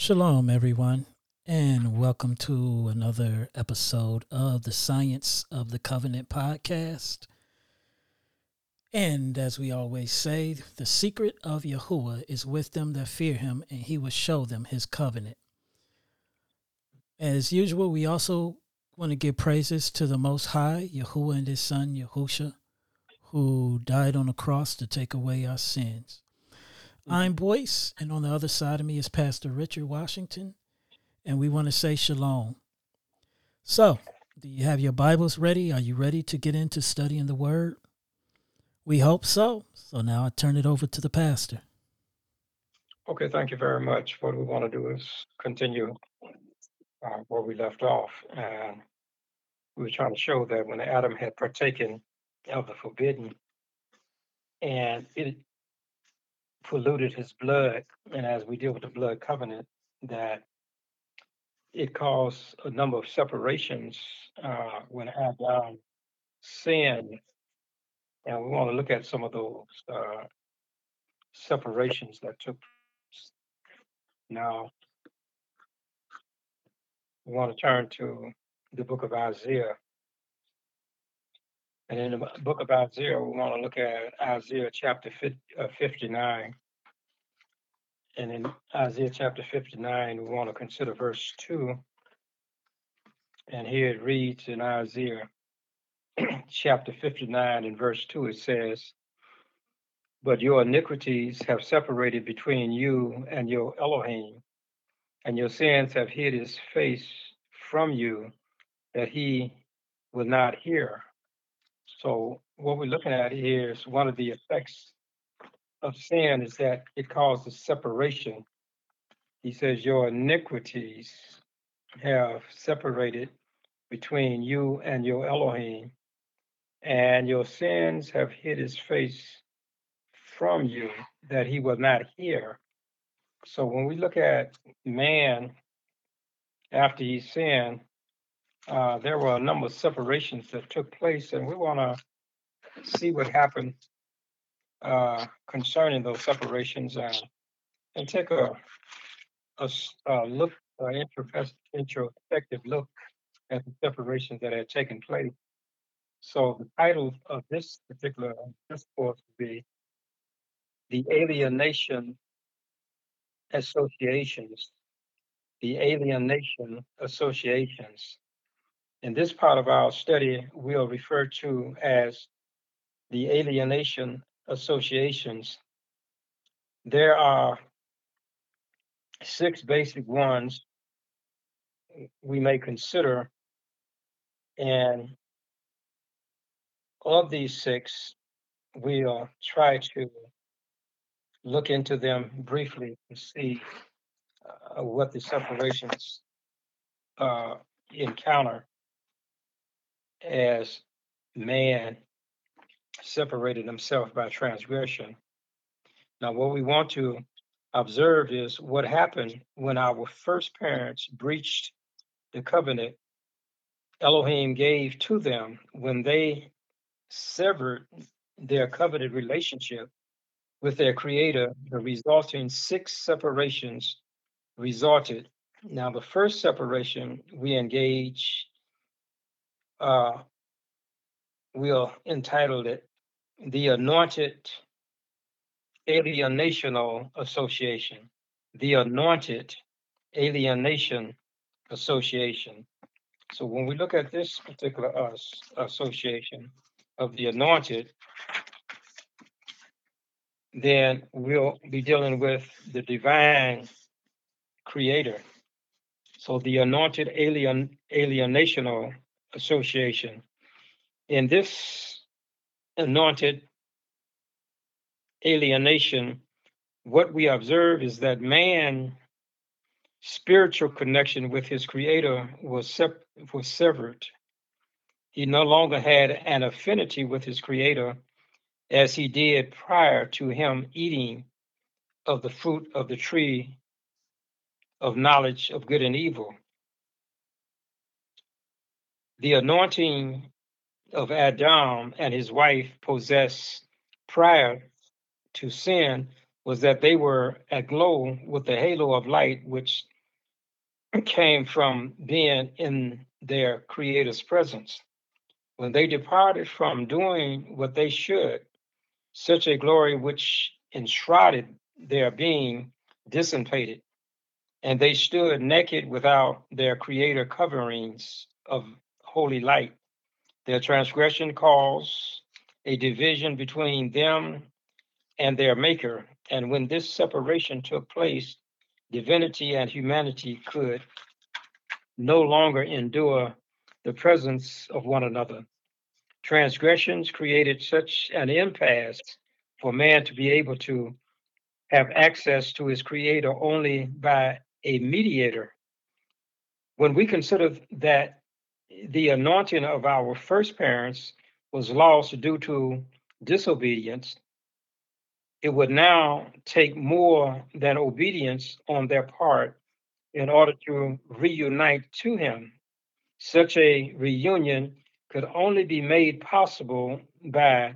Shalom, everyone, and welcome to another episode of the Science of the Covenant podcast. And as we always say, the secret of Yahuwah is with them that fear him, and he will show them his covenant. As usual, we also want to give praises to the Most High, Yahuwah and his son, Yahusha, who died on the cross to take away our sins. I'm Boyce, and on the other side of me is Pastor Richard Washington, and we want to say shalom. So, do you have your Bibles ready? Are you ready to get into studying the Word? We hope so. So now I turn it over to the pastor. Okay, thank you very much. What we want to do is continue uh, where we left off. And we were trying to show that when Adam had partaken of the forbidden and it polluted his blood, and as we deal with the blood covenant, that it caused a number of separations uh, when Adam sinned. And we want to look at some of those uh, separations that took place. Now, we want to turn to the book of Isaiah. And in the book of Isaiah, we want to look at Isaiah chapter uh, 59. And in Isaiah chapter 59, we want to consider verse 2. And here it reads in Isaiah chapter 59 and verse 2, it says, But your iniquities have separated between you and your Elohim, and your sins have hid his face from you, that he will not hear. So, what we're looking at here is one of the effects of sin is that it causes separation. He says, Your iniquities have separated between you and your Elohim, and your sins have hid his face from you that he will not hear. So when we look at man after he sinned, uh, there were a number of separations that took place, and we want to see what happened uh, concerning those separations uh, and take a, a, a look, an introspective look at the separations that had taken place. So the title of this particular discourse would be The Alienation Associations. The Alienation Associations. In this part of our study, we'll refer to as the alienation associations. There are six basic ones we may consider, and of these six, we'll try to look into them briefly and see uh, what the separations uh, encounter as man separated himself by transgression. Now, what we want to observe is what happened when our first parents breached the covenant Elohim gave to them when they severed their covenant relationship with their creator, the resulting six separations resulted. Now, the first separation we engage, uh, we'll entitle it the Anointed Alienational Association. The Anointed Alienation Association. So when we look at this particular us association of the anointed, then we'll be dealing with the divine creator. So the anointed alien alienational association. In this anointed alienation, what we observe is that man spiritual connection with his creator was, sep- was severed. He no longer had an affinity with his creator as he did prior to him eating of the fruit of the tree of knowledge of good and evil. The anointing of Adam and his wife possessed prior to sin was that they were aglow with the halo of light, which came from being in their Creator's presence. When they departed from doing what they should, such a glory which enshrouded their being dissipated, and they stood naked without their Creator coverings of holy light. Their transgression caused a division between them and their Maker. And when this separation took place, divinity and humanity could no longer endure the presence of one another. Transgressions created such an impasse for man to be able to have access to his creator only by a mediator. When we consider that the anointing of our first parents was lost due to disobedience, it would now take more than obedience on their part in order to reunite to him. Such a reunion could only be made possible by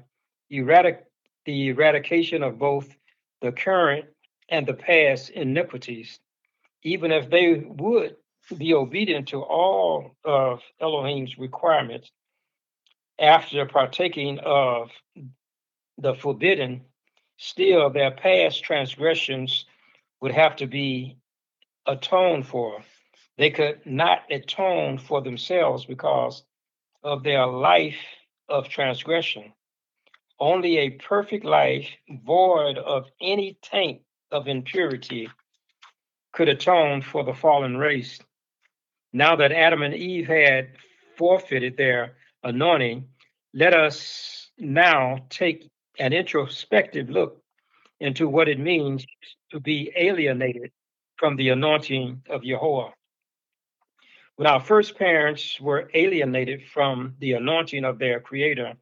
eradic- the eradication of both the current and the past iniquities, even if they would be obedient to all of Elohim's requirements after partaking of the forbidden, still their past transgressions would have to be atoned for. They could not atone for themselves because of their life of transgression. Only a perfect life, void of any taint of impurity, could atone for the fallen race. Now that Adam and Eve had forfeited their anointing, let us now take an introspective look into what it means to be alienated from the anointing of Jehovah. When our first parents were alienated from the anointing of their creator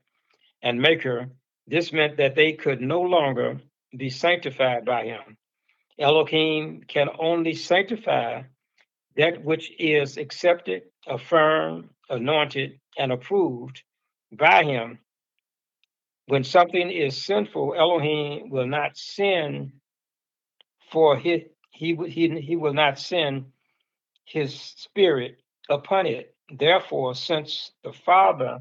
and maker, this meant that they could no longer be sanctified by him. Elohim can only sanctify that which is accepted, affirmed, anointed, and approved by him. When something is sinful, Elohim will not sin for he, he, he will not send his spirit upon it. Therefore, since the father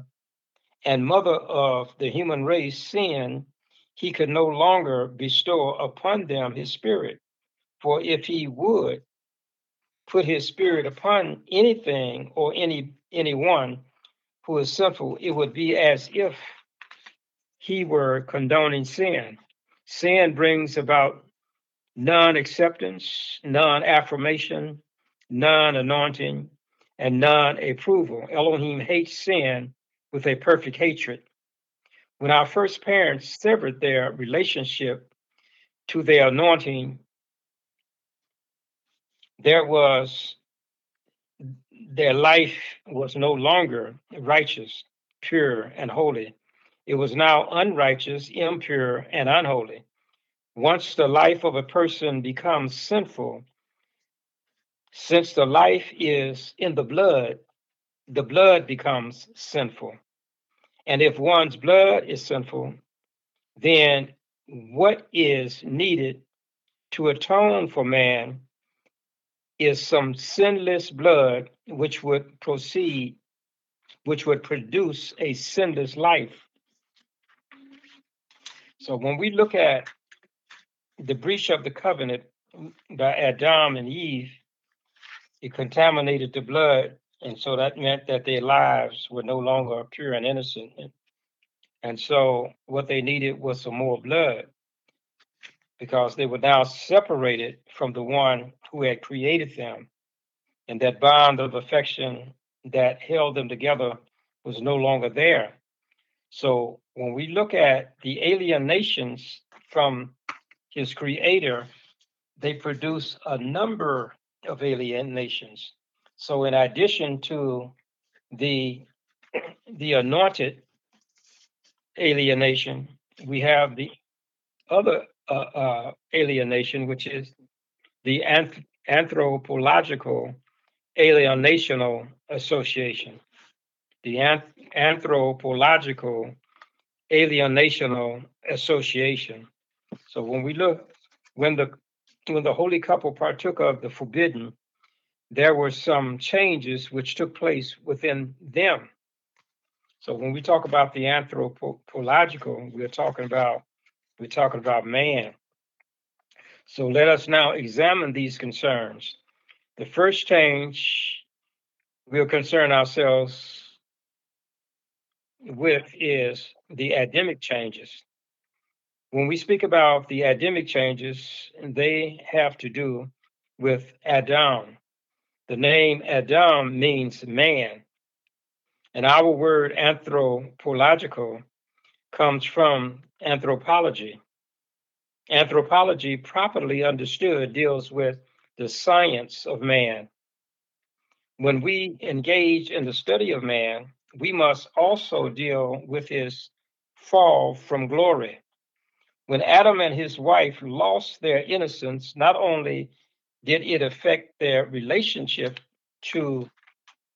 and mother of the human race sin, he could no longer bestow upon them his spirit. For if he would put his spirit upon anything or any anyone who is sinful, it would be as if he were condoning sin. Sin brings about non acceptance, non affirmation, non anointing, and non approval. Elohim hates sin with a perfect hatred. When our first parents severed their relationship to their anointing, there was their life was no longer righteous, pure, and holy. It was now unrighteous, impure, and unholy. Once the life of a person becomes sinful, since the life is in the blood, the blood becomes sinful. And if one's blood is sinful, then what is needed to atone for man is some sinless blood which would proceed, which would produce a sinless life. So when we look at the breach of the covenant by Adam and Eve, it contaminated the blood. And so that meant that their lives were no longer pure and innocent. And so what they needed was some more blood because they were now separated from the one who had created them. And that bond of affection that held them together was no longer there. So when we look at the alienations from his creator, they produce a number of alien nations. So in addition to the the anointed alienation, we have the other uh, uh, alienation, which is the anth- anthropological alienational association. The anth- anthropological alienational association. So when we look when the when the holy couple partook of the forbidden, there were some changes which took place within them. So when we talk about the anthropological, we're talking about we're talking about man. So let us now examine these concerns. The first change we'll concern ourselves with is the Adamic changes. When we speak about the Adamic changes, they have to do with Adam. The name Adam means man. And our word anthropological comes from anthropology. Anthropology, properly understood, deals with the science of man. When we engage in the study of man, we must also deal with his fall from glory. When Adam and his wife lost their innocence, not only did it affect their relationship to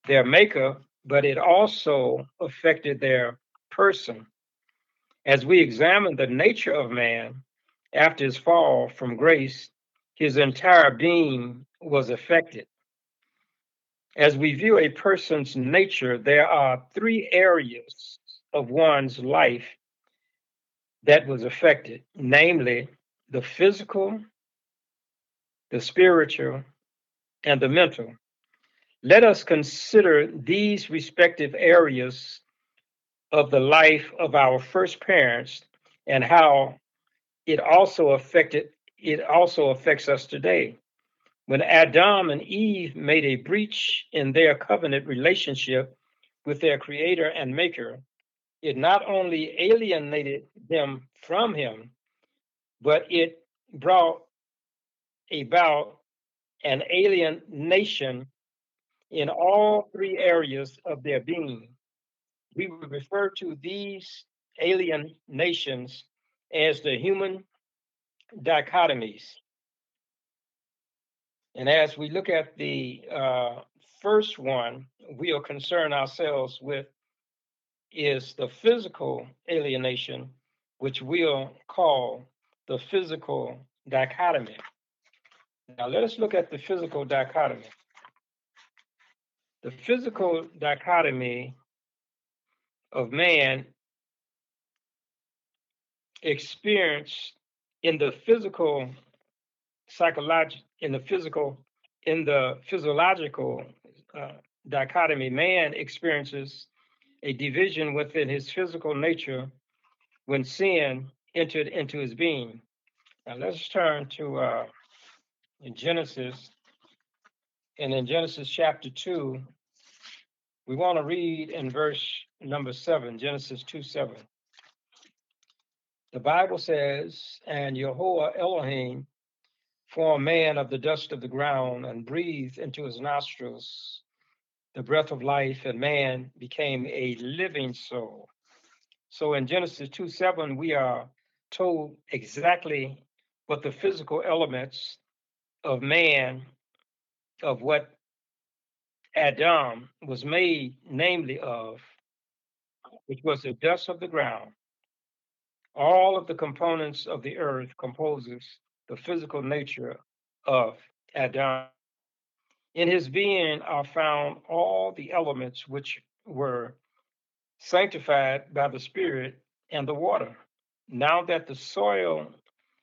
their maker, but it also affected their person. As we examine the nature of man after his fall from grace, his entire being was affected. As we view a person's nature, there are three areas of one's life that was affected, namely the physical, the spiritual, and the mental. Let us consider these respective areas of the life of our first parents and how it also affected it also affects us today. When Adam and Eve made a breach in their covenant relationship with their creator and maker, it not only alienated them from him, but it brought about an alien nation in all three areas of their being. We would refer to these alien nations as the human dichotomies. And as we look at the uh, first one, we'll concern ourselves with is the physical alienation, which we'll call the physical dichotomy. Now, let us look at the physical dichotomy. The physical dichotomy of man experienced in the physical psychological in the physical in the physiological uh, dichotomy man experiences a division within his physical nature when sin entered into his being. Now let's turn to uh, in Genesis, and in Genesis chapter 2, we want to read in verse number 7, Genesis 2 7. The Bible says, And Yahweh Elohim formed man of the dust of the ground and breathed into his nostrils the breath of life, and man became a living soul. So in Genesis 2 7, we are told exactly what the physical elements of man, of what Adam was made, namely of, which was the dust of the ground. All of the components of the earth composes the physical nature of Adam. In his being are found all the elements which were sanctified by the Spirit and the water. Now that the soil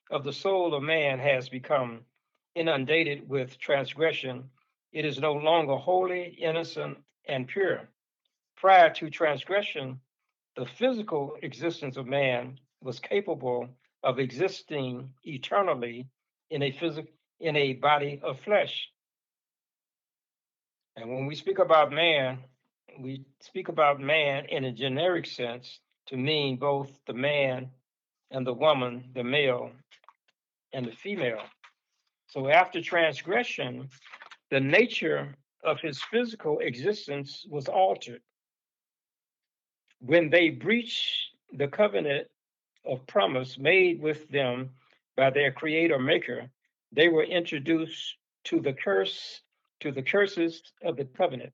of the soul of man has become inundated with transgression, it is no longer holy, innocent, and pure. Prior to transgression, the physical existence of man was capable of existing eternally in a physical in a body of flesh. And when we speak about man, we speak about man in a generic sense to mean both the man and the woman, the male and the female. So after transgression, the nature of his physical existence was altered. When they breached the covenant of promise made with them by their creator maker, they were introduced to the curse to the curses of the covenant.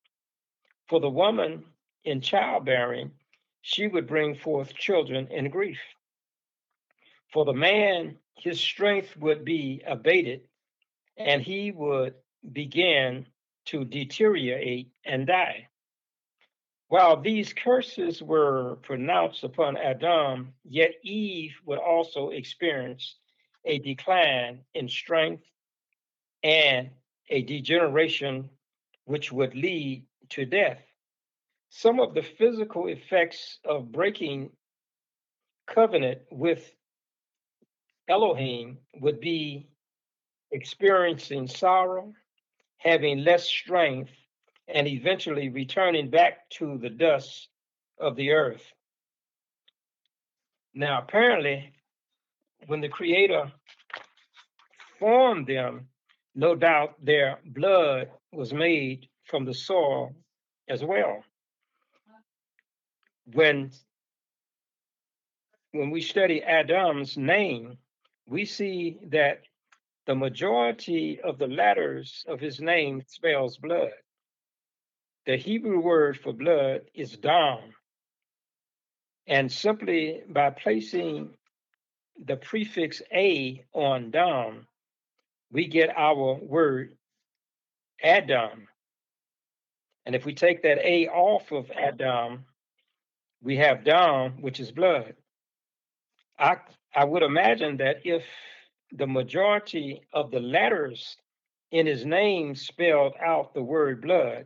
For the woman in childbearing, she would bring forth children in grief. For the man his strength would be abated and he would begin to deteriorate and die. While these curses were pronounced upon Adam, yet Eve would also experience a decline in strength and a degeneration which would lead to death. Some of the physical effects of breaking covenant with Elohim would be experiencing sorrow, having less strength, and eventually returning back to the dust of the earth. Now, apparently, when the Creator formed them, no doubt their blood was made from the soil as well. When when we study Adam's name, we see that the majority of the letters of his name spells blood. The Hebrew word for blood is dam. And simply by placing the prefix a on dam, we get our word Adam. And if we take that a off of Adam, we have dam, which is blood. I I would imagine that if the majority of the letters in his name spelled out the word blood,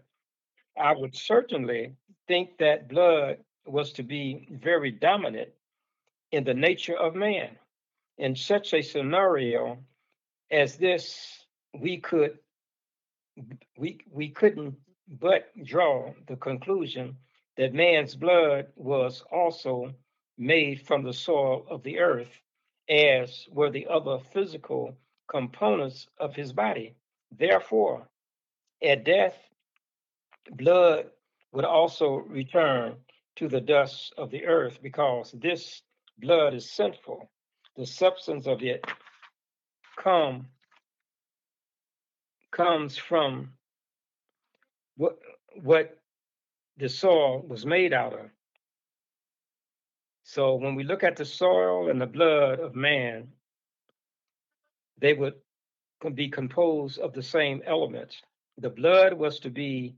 I would certainly think that blood was to be very dominant in the nature of man. In such a scenario as this, we could we we couldn't but draw the conclusion that man's blood was also made from the soil of the earth as were the other physical components of his body. Therefore, at death, blood would also return to the dust of the earth because this blood is sinful. The substance of it come comes from what what the soil was made out of. So when we look at the soil and the blood of man, they would be composed of the same elements. The blood was to be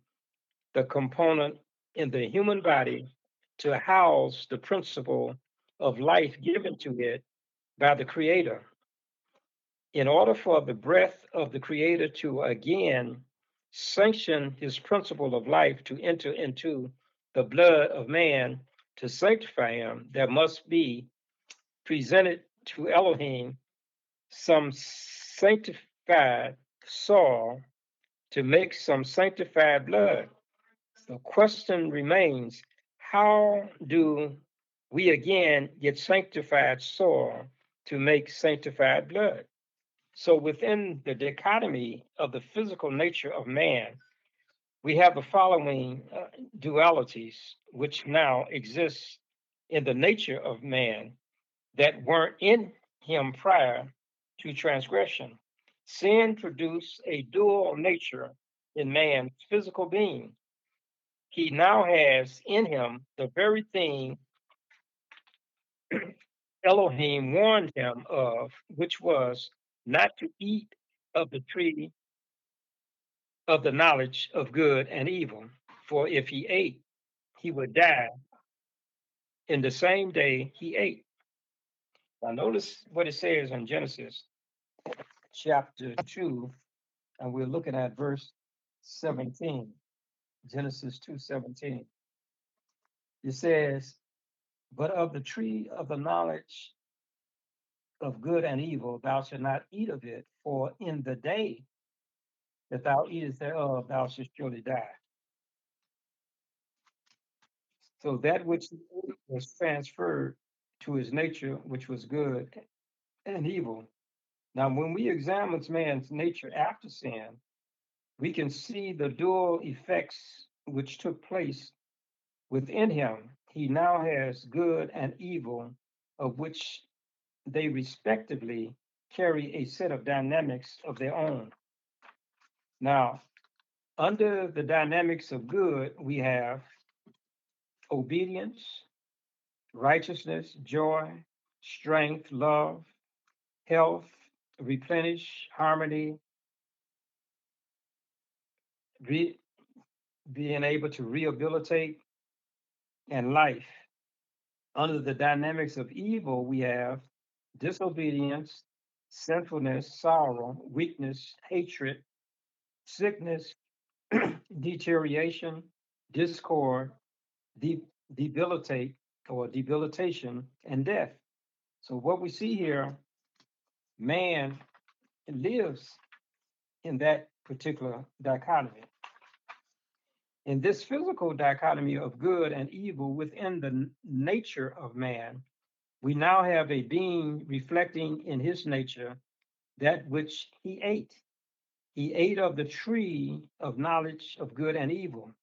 the component in the human body to house the principle of life given to it by the Creator. In order for the breath of the Creator to again sanction his principle of life to enter into the blood of man to sanctify him, there must be presented to Elohim some sanctified soil to make some sanctified blood. The question remains how do we again get sanctified soil to make sanctified blood? So, within the dichotomy of the physical nature of man, we have the following uh, dualities which now exist in the nature of man that weren't in him prior to transgression. Sin produced a dual nature in man's physical being. He now has in him the very thing Elohim warned him of, which was not to eat of the tree of the knowledge of good and evil. For if he ate, he would die in the same day he ate. Now, notice what it says in Genesis chapter 2, and we're looking at verse 17. Genesis 2 17. It says, But of the tree of the knowledge of good and evil, thou shalt not eat of it, for in the day that thou eatest thereof, uh, thou shalt surely die. So that which was transferred to his nature, which was good and evil. Now, when we examine man's nature after sin, we can see the dual effects which took place within him. He now has good and evil, of which they respectively carry a set of dynamics of their own. Now, under the dynamics of good, we have obedience, righteousness, joy, strength, love, health, replenish, harmony, re, being able to rehabilitate, and life. Under the dynamics of evil, we have disobedience, sinfulness, sorrow, weakness, hatred, sickness, deterioration, discord, de- debilitate or debilitation, and death. So, what we see here, man lives in that particular dichotomy. In this physical dichotomy of good and evil within the nature of man, we now have a being reflecting in his nature that which he ate. He ate of the tree of knowledge of good and evil.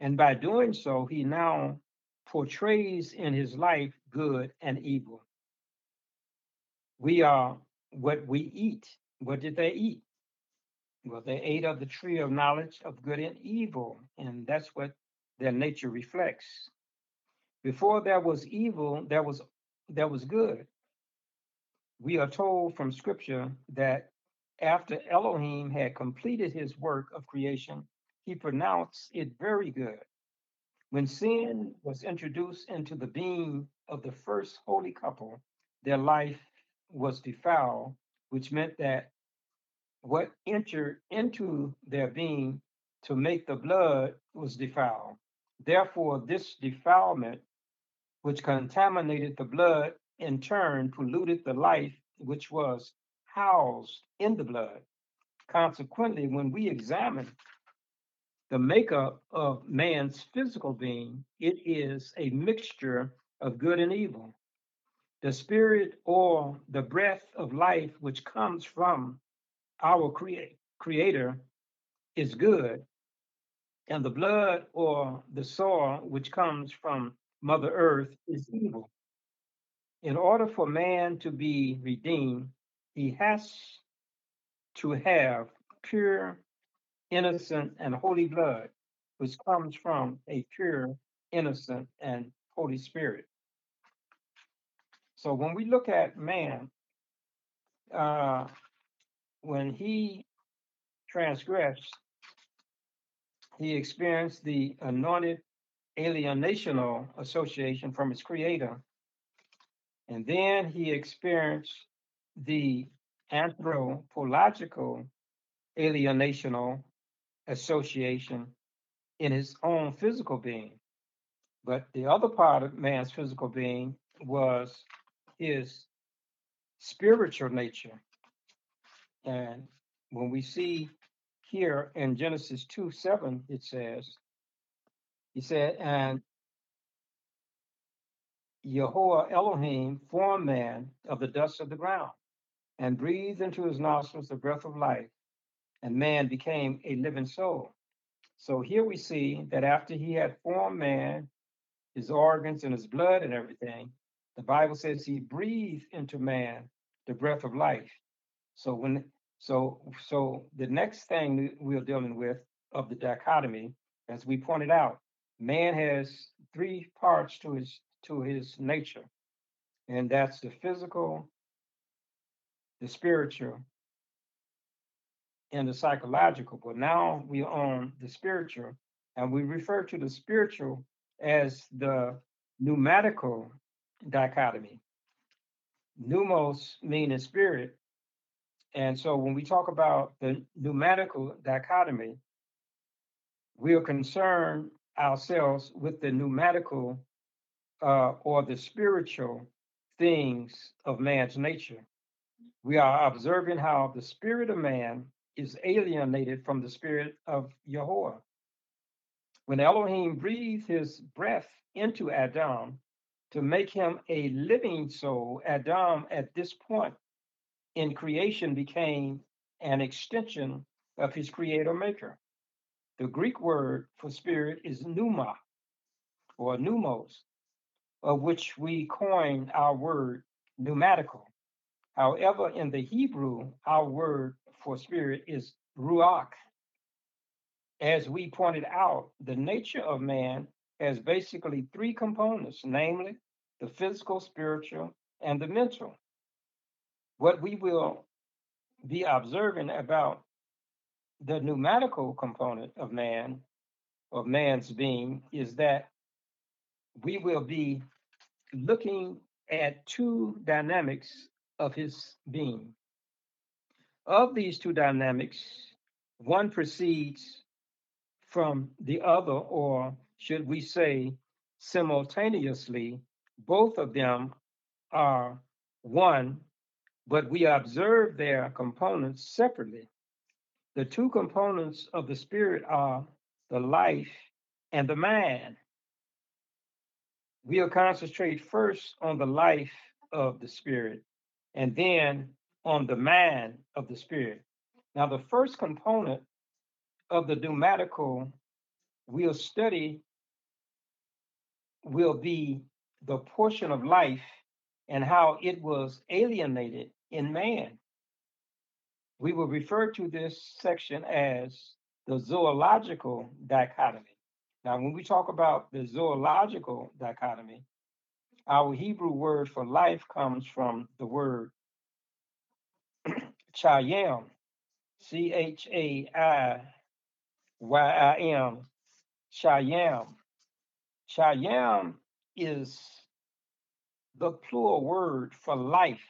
And by doing so, he now portrays in his life good and evil. We are what we eat. What did they eat? Well, they ate of the tree of knowledge of good and evil, and that's what their nature reflects. Before there was evil, there was there was good. We are told from scripture that after Elohim had completed his work of creation, he pronounced it very good. When sin was introduced into the being of the first holy couple, their life was defiled, which meant that what entered into their being to make the blood was defiled. Therefore, this defilement, which contaminated the blood, in turn polluted the life which was housed in the blood. Consequently, when we examine the makeup of man's physical being, it is a mixture of good and evil. The spirit or the breath of life which comes from our crea- creator is good, and the blood or the soil which comes from Mother Earth is evil. In order for man to be redeemed, he has to have pure, innocent, and holy blood, which comes from a pure, innocent, and Holy Spirit. So when we look at man, uh, when he transgressed, he experienced the anointed alienational association from his creator. And then he experienced the anthropological alienational association in his own physical being. But the other part of man's physical being was his spiritual nature. And when we see here in Genesis 2 7, it says, He said, And Yahweh Elohim formed man of the dust of the ground and breathed into his nostrils the breath of life, and man became a living soul. So here we see that after he had formed man, his organs and his blood and everything, the Bible says he breathed into man the breath of life. So when so so the next thing we're dealing with of the dichotomy, as we pointed out, man has three parts to his to his nature, and that's the physical, the spiritual, and the psychological. But now we own the spiritual, and we refer to the spiritual as the pneumatical dichotomy. Pneumos meaning spirit, and so when we talk about the pneumatical dichotomy, we are concerned ourselves with the pneumatical uh, or the spiritual things of man's nature. We are observing how the spirit of man is alienated from the spirit of Yahweh. When Elohim breathed his breath into Adam to make him a living soul, Adam at this point in creation became an extension of his creator maker. The Greek word for spirit is pneuma or pneumos, of which we coin our word pneumatical. However, in the Hebrew, our word for spirit is ruach. As we pointed out, the nature of man has basically three components, namely the physical, spiritual, and the mental. What we will be observing about the pneumatical component of man, of man's being, is that we will be looking at two dynamics of his being. Of these two dynamics, one proceeds from the other, or should we say simultaneously, both of them are one, but we observe their components separately. The two components of the spirit are the life and the man. We'll concentrate first on the life of the spirit and then on the man of the spirit. Now, the first component of the pneumatical we'll study will be the portion of life and how it was alienated in man. We will refer to this section as the zoological dichotomy. Now, when we talk about the zoological dichotomy, our Hebrew word for life comes from the word chayim, C H A I Y I M, chayim. Chayim is the plural word for life,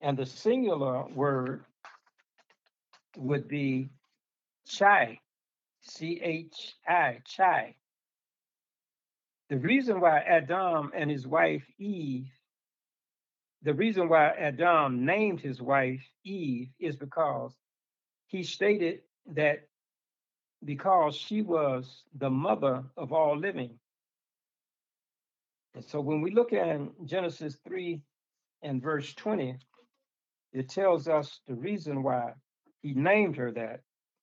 and the singular word would be chai, C H I, chai. The reason why Adam and his wife Eve, the reason why Adam named his wife Eve is because he stated that because she was the mother of all living. And so when we look at Genesis 3 and verse 20, it tells us the reason why he named her that.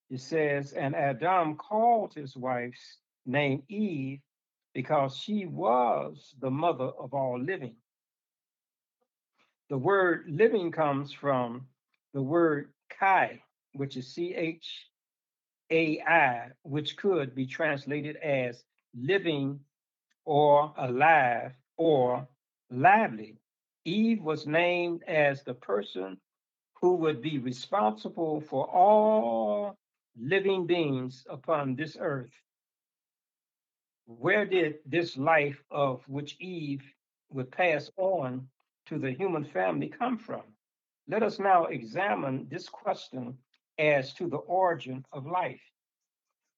It says, And Adam called his wife's name Eve because she was the mother of all living. The word living comes from the word chai, which is C H A I, which could be translated as living or alive or lively. Eve was named as the person who would be responsible for all living beings upon this earth. Where did this life of which Eve would pass on to the human family come from? Let us now examine this question as to the origin of life.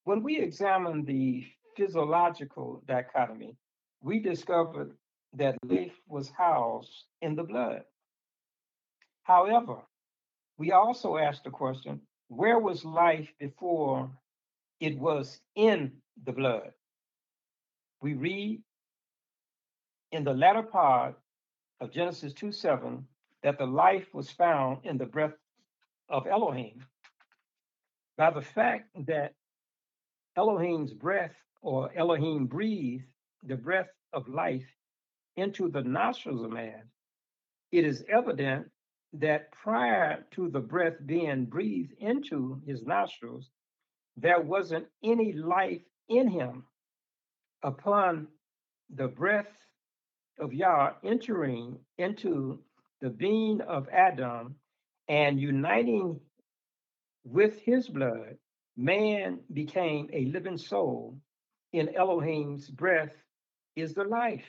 When we examine the physiological dichotomy, we discovered that life was housed in the blood. However, we also asked the question where was life before it was in the blood? We read in the latter part of Genesis 2 7 that the life was found in the breath of Elohim. By the fact that Elohim's breath or Elohim breathed the breath of life into the nostrils of man, it is evident that prior to the breath being breathed into his nostrils, there wasn't any life in him. Upon the breath of Yah entering into the being of Adam and uniting with his blood, man became a living soul. In Elohim's breath is the life.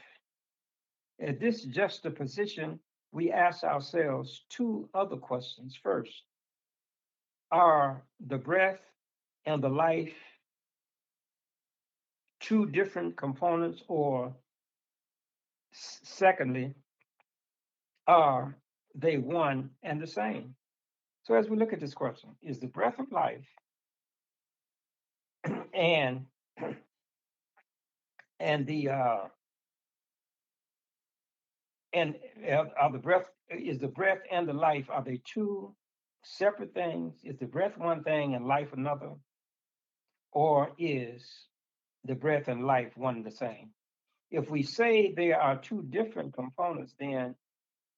At this juxtaposition, we ask ourselves two other questions. First, are the breath and the life two different components, or secondly, are they one and the same? So, as we look at this question, is the breath of life and and the uh, and uh, are the breath is the breath and the life are they two separate things is the breath one thing and life another or is the breath and life one and the same if we say there are two different components then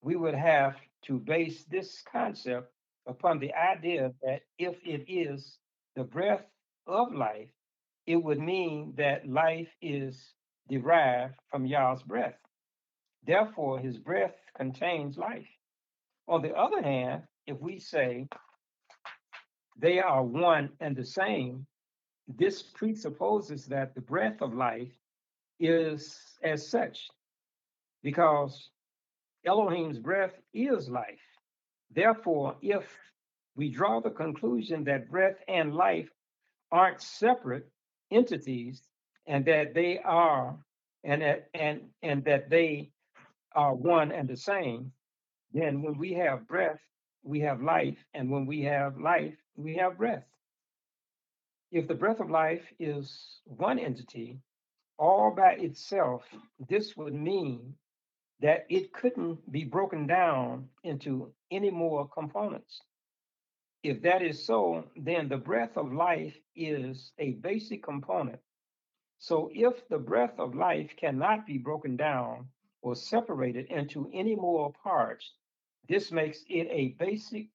we would have to base this concept upon the idea that if it is the breath of life it would mean that life is derived from Yah's breath Therefore, his breath contains life. On the other hand, if we say they are one and the same, this presupposes that the breath of life is as such, because Elohim's breath is life. Therefore, if we draw the conclusion that breath and life aren't separate entities and that they are and that and and that they are one and the same, then when we have breath, we have life, and when we have life, we have breath. If the breath of life is one entity all by itself, this would mean that it couldn't be broken down into any more components. If that is so, then the breath of life is a basic component. So if the breath of life cannot be broken down or separated into any more parts, this makes it a basic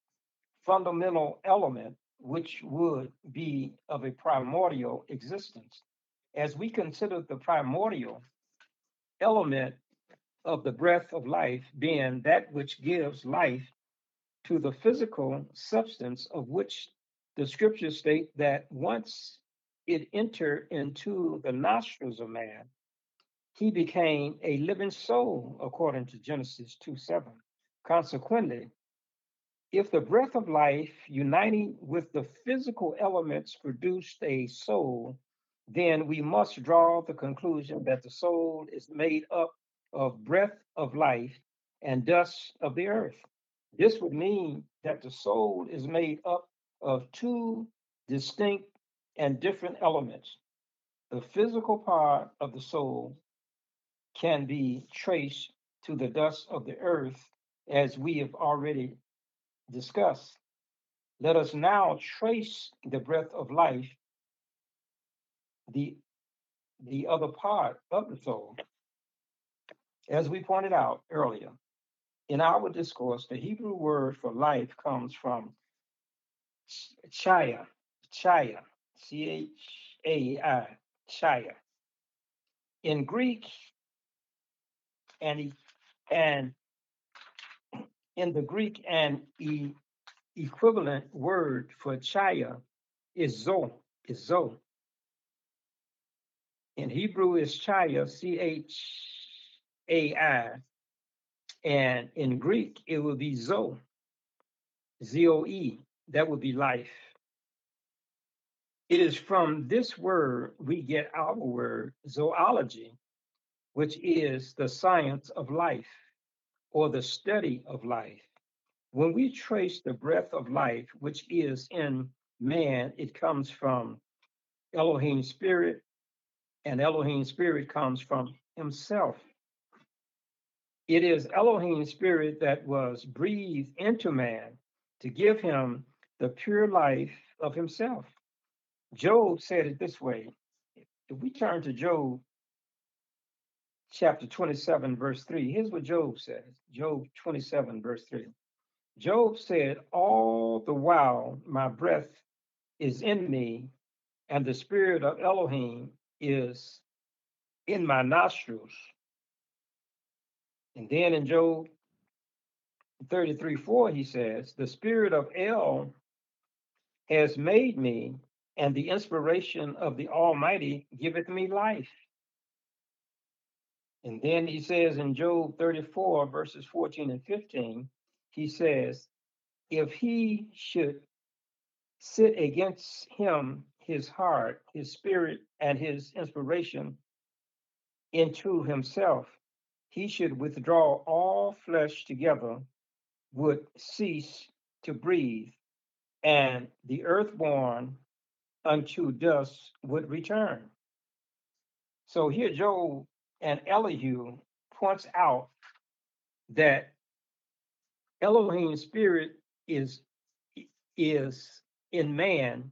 fundamental element which would be of a primordial existence. As we consider the primordial element of the breath of life being that which gives life to the physical substance of which the scriptures state that once it entered into the nostrils of man, he became a living soul, according to Genesis 2 7. Consequently, if the breath of life uniting with the physical elements produced a soul, then we must draw the conclusion that the soul is made up of breath of life and dust of the earth. This would mean that the soul is made up of two distinct and different elements. The physical part of the soul can be traced to the dust of the earth, as we have already discussed. Let us now trace the breath of life, the, the other part of the soul. As we pointed out earlier, in our discourse, the Hebrew word for life comes from chaya, chaya, C H A I, chaya. In Greek and and in the Greek and e- equivalent word for chaya is zo, is zo. In Hebrew is chaya, C H A I, and in Greek it will be zo, Z O E. That would be life. It is from this word we get our word zoology, which is the science of life or the study of life. When we trace the breath of life, which is in man, it comes from Elohim spirit, and Elohim spirit comes from himself. It is Elohim spirit that was breathed into man to give him the pure life of himself. Job said it this way. If we turn to Job chapter 27, verse 3, here's what Job says Job 27, verse 3. Job said, All the while my breath is in me, and the spirit of Elohim is in my nostrils. And then in Job 33 4, he says, The spirit of El has made me, and the inspiration of the Almighty giveth me life. And then he says in Job 34, verses 14 and 15, he says, If he should sit against him his heart, his spirit, and his inspiration into himself, he should withdraw all flesh together, would cease to breathe, and the earthborn unto dust would return. So here Job and Elihu points out that Elohim's spirit is is in man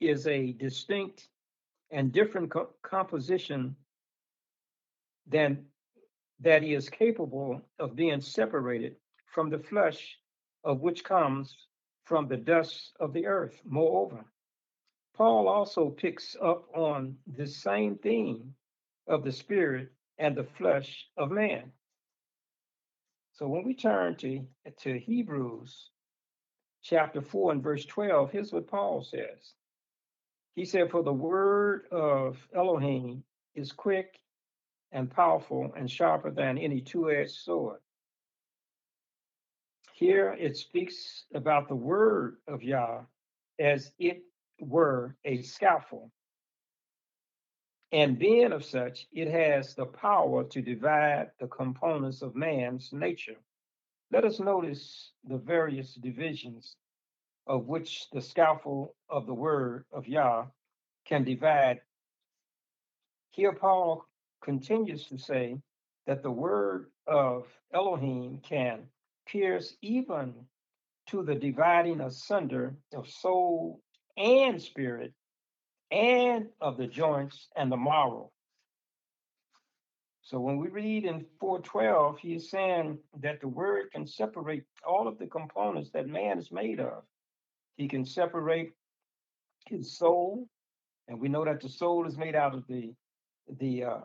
is a distinct and different co- composition than that he is capable of being separated from the flesh of which comes from the dust of the earth. Moreover, Paul also picks up on the same theme of the spirit and the flesh of man. So when we turn to, to Hebrews chapter 4 and verse 12, here's what Paul says. He said, For the word of Elohim is quick and powerful and sharper than any two edged sword. Here it speaks about the word of Yah as it were a scaffold. And being of such, it has the power to divide the components of man's nature. Let us notice the various divisions of which the scaffold of the word of Yah can divide. Here, Paul continues to say that the word of Elohim can pierce even to the dividing asunder of soul and spirit and of the joints and the marrow. So when we read in 412, he is saying that the word can separate all of the components that man is made of. He can separate his soul, and we know that the soul is made out of the the uh,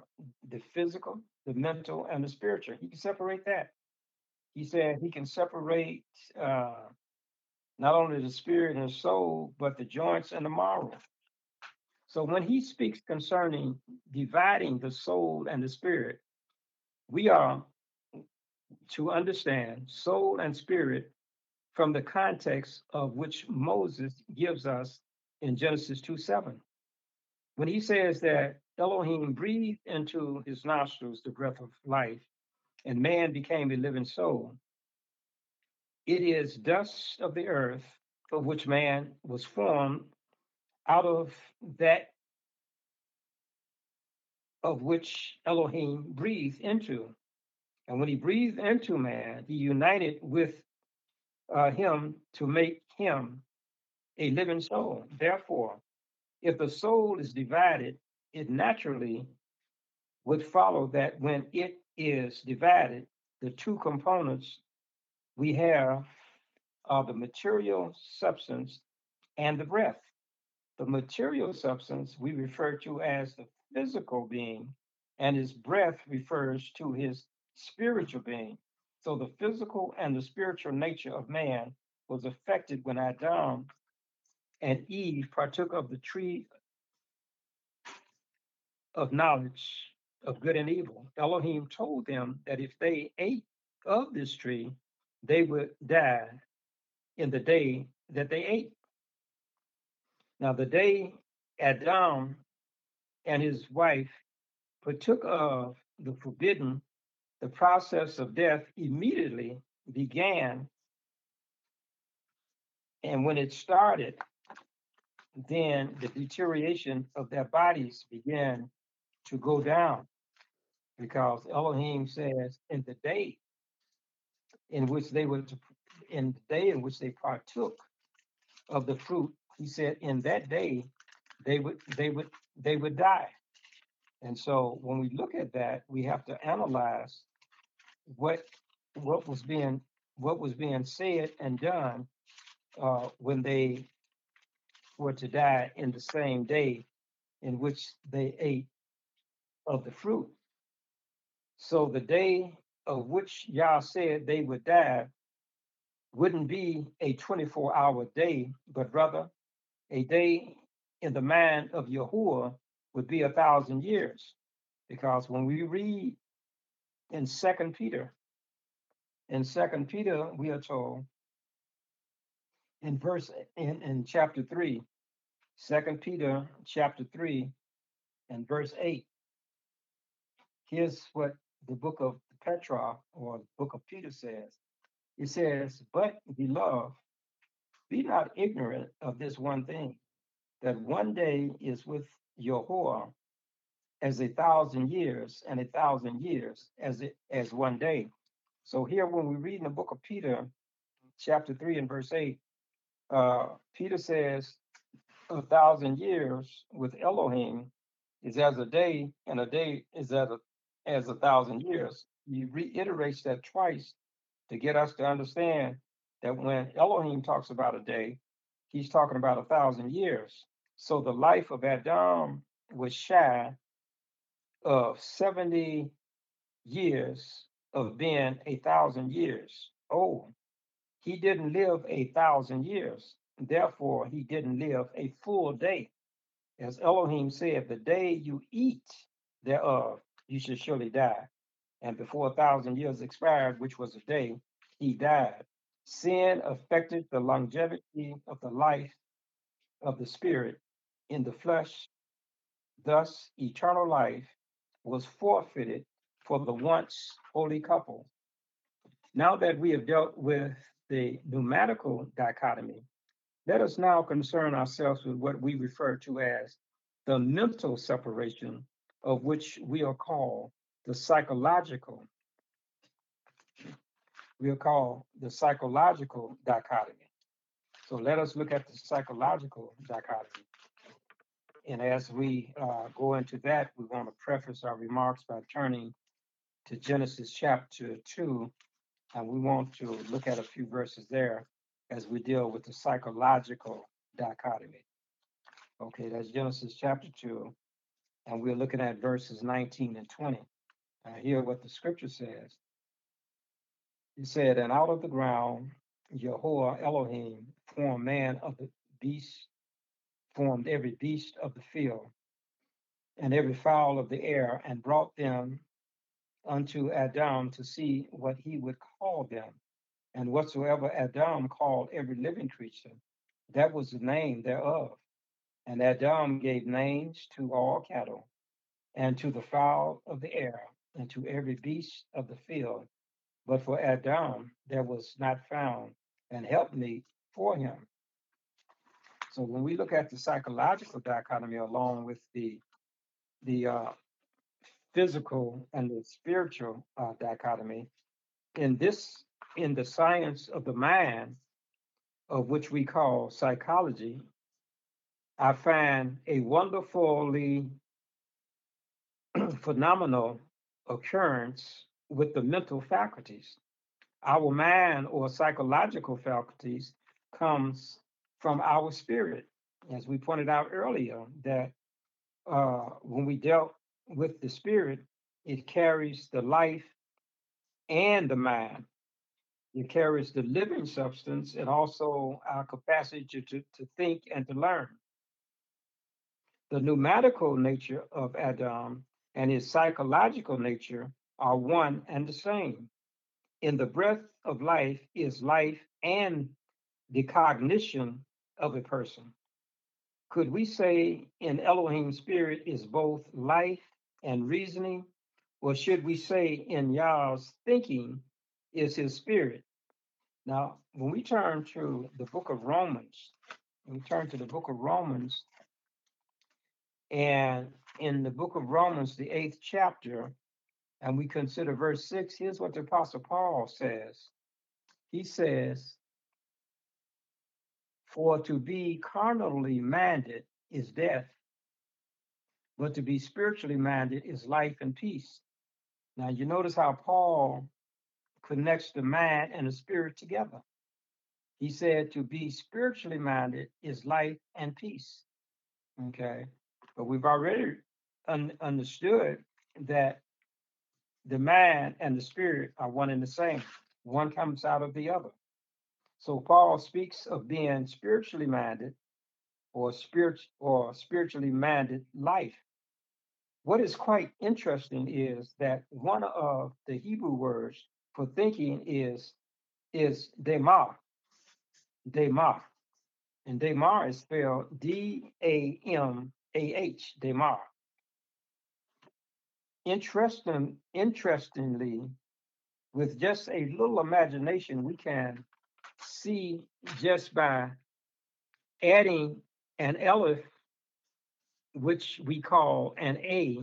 the physical, the mental, and the spiritual. He can separate that. He said he can separate uh, not only the spirit and the soul, but the joints and the marrow. So when he speaks concerning dividing the soul and the spirit, we are to understand soul and spirit from the context of which Moses gives us in Genesis 2 7. When he says that Elohim breathed into his nostrils the breath of life, and man became a living soul, it is dust of the earth of which man was formed out of that of which Elohim breathed into. And when he breathed into man, he united with uh, him to make him a living soul. Therefore, if the soul is divided, it naturally would follow that when it is divided, the two components we have are the material substance and the breath. The material substance we refer to as the physical being, and his breath refers to his spiritual being. So the physical and the spiritual nature of man was affected when Adam and Eve partook of the tree of knowledge of good and evil. Elohim told them that if they ate of this tree, they would die in the day that they ate. Now, the day Adam and his wife partook of the forbidden, the process of death immediately began. And when it started, then the deterioration of their bodies began to go down because Elohim says, in the day in which they were to, in the day in which they partook of the fruit, he said, in that day they would they would they would die. And so when we look at that, we have to analyze what what was being what was being said and done uh, when they were to die in the same day in which they ate of the fruit. So the day of which Yah said they would die wouldn't be a 24 hour day, but rather a day in the mind of Yahuwah would be a thousand years. Because when we read in Second Peter, in Second Peter, we are told in verse in, in chapter 3, 2 Peter chapter 3 and verse 8. Here's what the book of Petra or the book of Peter says. It says, But beloved, be not ignorant of this one thing, that one day is with Yahweh as a thousand years, and a thousand years as it as one day. So here, when we read in the book of Peter, chapter three and verse eight, uh, Peter says, "A thousand years with Elohim is as a day, and a day is as a as a thousand years." He reiterates that twice to get us to understand that when Elohim talks about a day, he's talking about a thousand years. So the life of Adam was shy of 70 years of being a thousand years old. He didn't live a thousand years. Therefore, he didn't live a full day. As Elohim said, the day you eat thereof, you shall surely die. And before a thousand years expired, which was a day, he died. Sin affected the longevity of the life of the spirit in the flesh. Thus, eternal life was forfeited for the once holy couple. Now that we have dealt with the pneumatical dichotomy, let us now concern ourselves with what we refer to as the mental separation, of which we are called the psychological. We are called the psychological dichotomy. So let us look at the psychological dichotomy. And as we uh, go into that, we want to preface our remarks by turning to Genesis chapter 2, and we want to look at a few verses there as we deal with the psychological dichotomy. Okay, that's Genesis chapter 2, and we're looking at verses 19 and 20. Now, hear what the scripture says. He said, And out of the ground, Jehovah Elohim formed man of the beast, formed every beast of the field, and every fowl of the air, and brought them unto Adam to see what he would call them. And whatsoever Adam called every living creature, that was the name thereof. And Adam gave names to all cattle, and to the fowl of the air, and to every beast of the field. But for Adam there was not found an helpmeet for him. So when we look at the psychological dichotomy along with the the uh, physical and the spiritual uh, dichotomy, in this in the science of the mind, of which we call psychology, I find a wonderfully phenomenal occurrence with the mental faculties. Our mind or psychological faculties comes from our spirit, as we pointed out earlier, that uh, when we dealt with the spirit, it carries the life and the mind. It carries the living substance and also our capacity to, to think and to learn. The pneumatical nature of Adam and his psychological nature are one and the same. In the breath of life is life and the cognition of a person. Could we say in Elohim's spirit is both life and reasoning? Or should we say in Yah's thinking is his spirit? Now, when we turn to the book of Romans, we turn to the book of Romans, and in the book of Romans, the eighth chapter, and we consider verse six, here's what the Apostle Paul says. He says, For to be carnally minded is death, but to be spiritually minded is life and peace. Now, you notice how Paul connects the mind and the spirit together. He said to be spiritually minded is life and peace. Okay. But we've already un- understood that the mind and the spirit are one and the same. One comes out of the other. So Paul speaks of being spiritually minded or spirit or spiritually minded life. What is quite interesting is that one of the Hebrew words for thinking is is demar. Demar. And demar is spelled D-A-M-A-H, demar. Interesting, interestingly, with just a little imagination, we can see just by adding an aleph, which we call an A,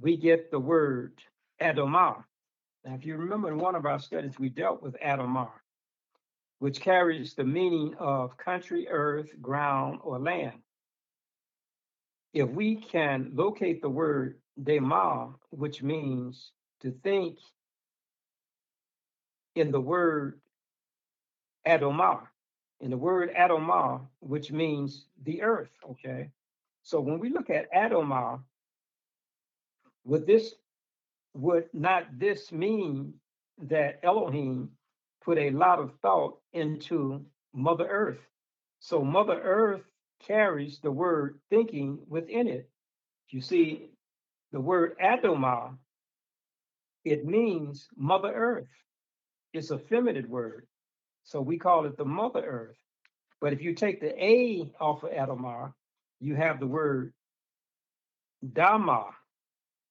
we get the word Adamah. Now, if you remember in one of our studies, we dealt with Adamah, which carries the meaning of country, earth, ground, or land. If we can locate the word Dema, which means to think in the word Adamah, in the word Adamah, which means the earth, okay? So when we look at Adamah, would this would not this mean that Elohim put a lot of thought into Mother Earth. So Mother Earth carries the word thinking within it. You see, the word Adamah, it means Mother Earth. It's a feminine word. So we call it the Mother Earth. But if you take the A off of Adamah, you have the word Dama.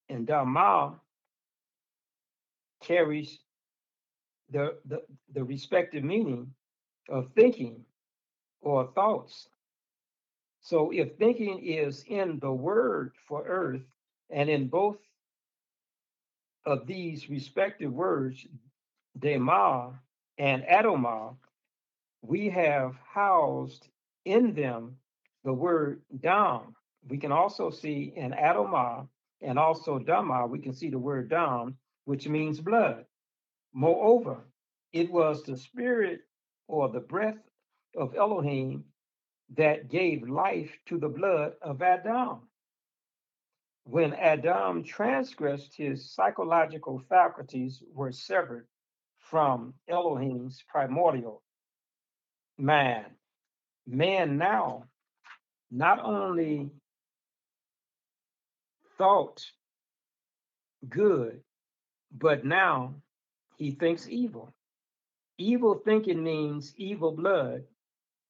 And Dama carries the, the, the respective meaning of thinking or thoughts. So if thinking is in the word for earth and in both of these respective words, Dema and Adamah, we have housed in them the word Dam. We can also see in Adamah and also Dama, we can see the word Dam, which means blood. Moreover, it was the spirit or the breath of Elohim that gave life to the blood of Adam. When Adam transgressed, his psychological faculties were severed from Elohim's primordial man. Man now not only thought good, but now he thinks evil. Evil thinking means evil blood.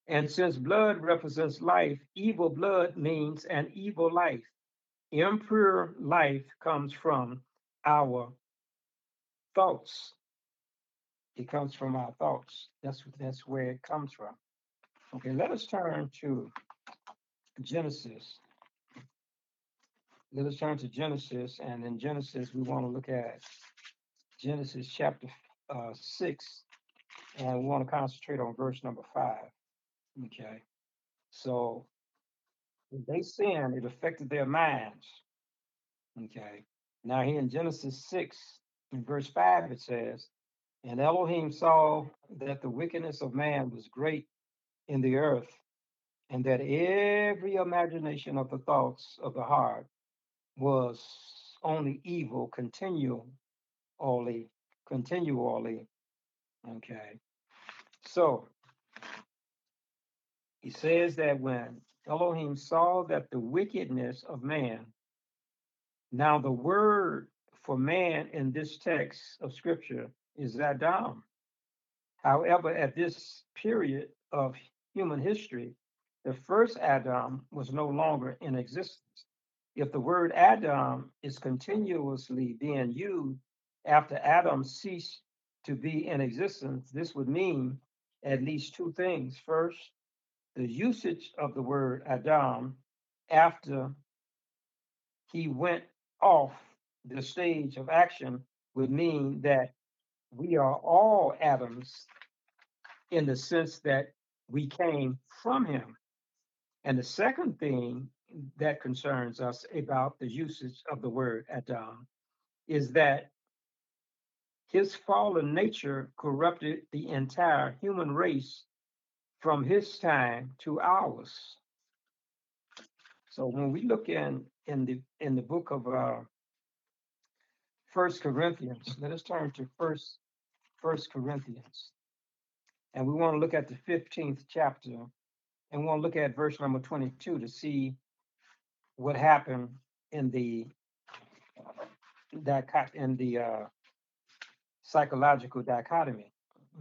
And since blood represents life, evil blood means an evil life. Impure life comes from our thoughts. It comes from our thoughts. That's that's where it comes from. Okay, let us turn to Genesis. Let us turn to Genesis, and in Genesis, we want to look at Genesis chapter uh, 6, and we want to concentrate on verse number 5. Okay, so when they sinned, it affected their minds. Okay, now here in Genesis 6, in verse 5, it says, And Elohim saw that the wickedness of man was great in the earth, and that every imagination of the thoughts of the heart was only evil continually, continually. Okay. So he says that when Elohim saw that the wickedness of man, now the word for man in this text of scripture is Adam. However, at this period of human history, the first Adam was no longer in existence. If the word Adam is continuously being used after Adam ceased to be in existence, this would mean at least two things. First, the usage of the word Adam after he went off the stage of action would mean that we are all Adams in the sense that we came from him. And the second thing that concerns us about the usage of the word Adam is that his fallen nature corrupted the entire human race from his time to ours. So when we look in in the in the book of uh, First Corinthians, let us turn to First First Corinthians, and we want to look at the fifteenth chapter, and we want to look at verse number twenty-two to see what happened in the that in the uh, psychological dichotomy.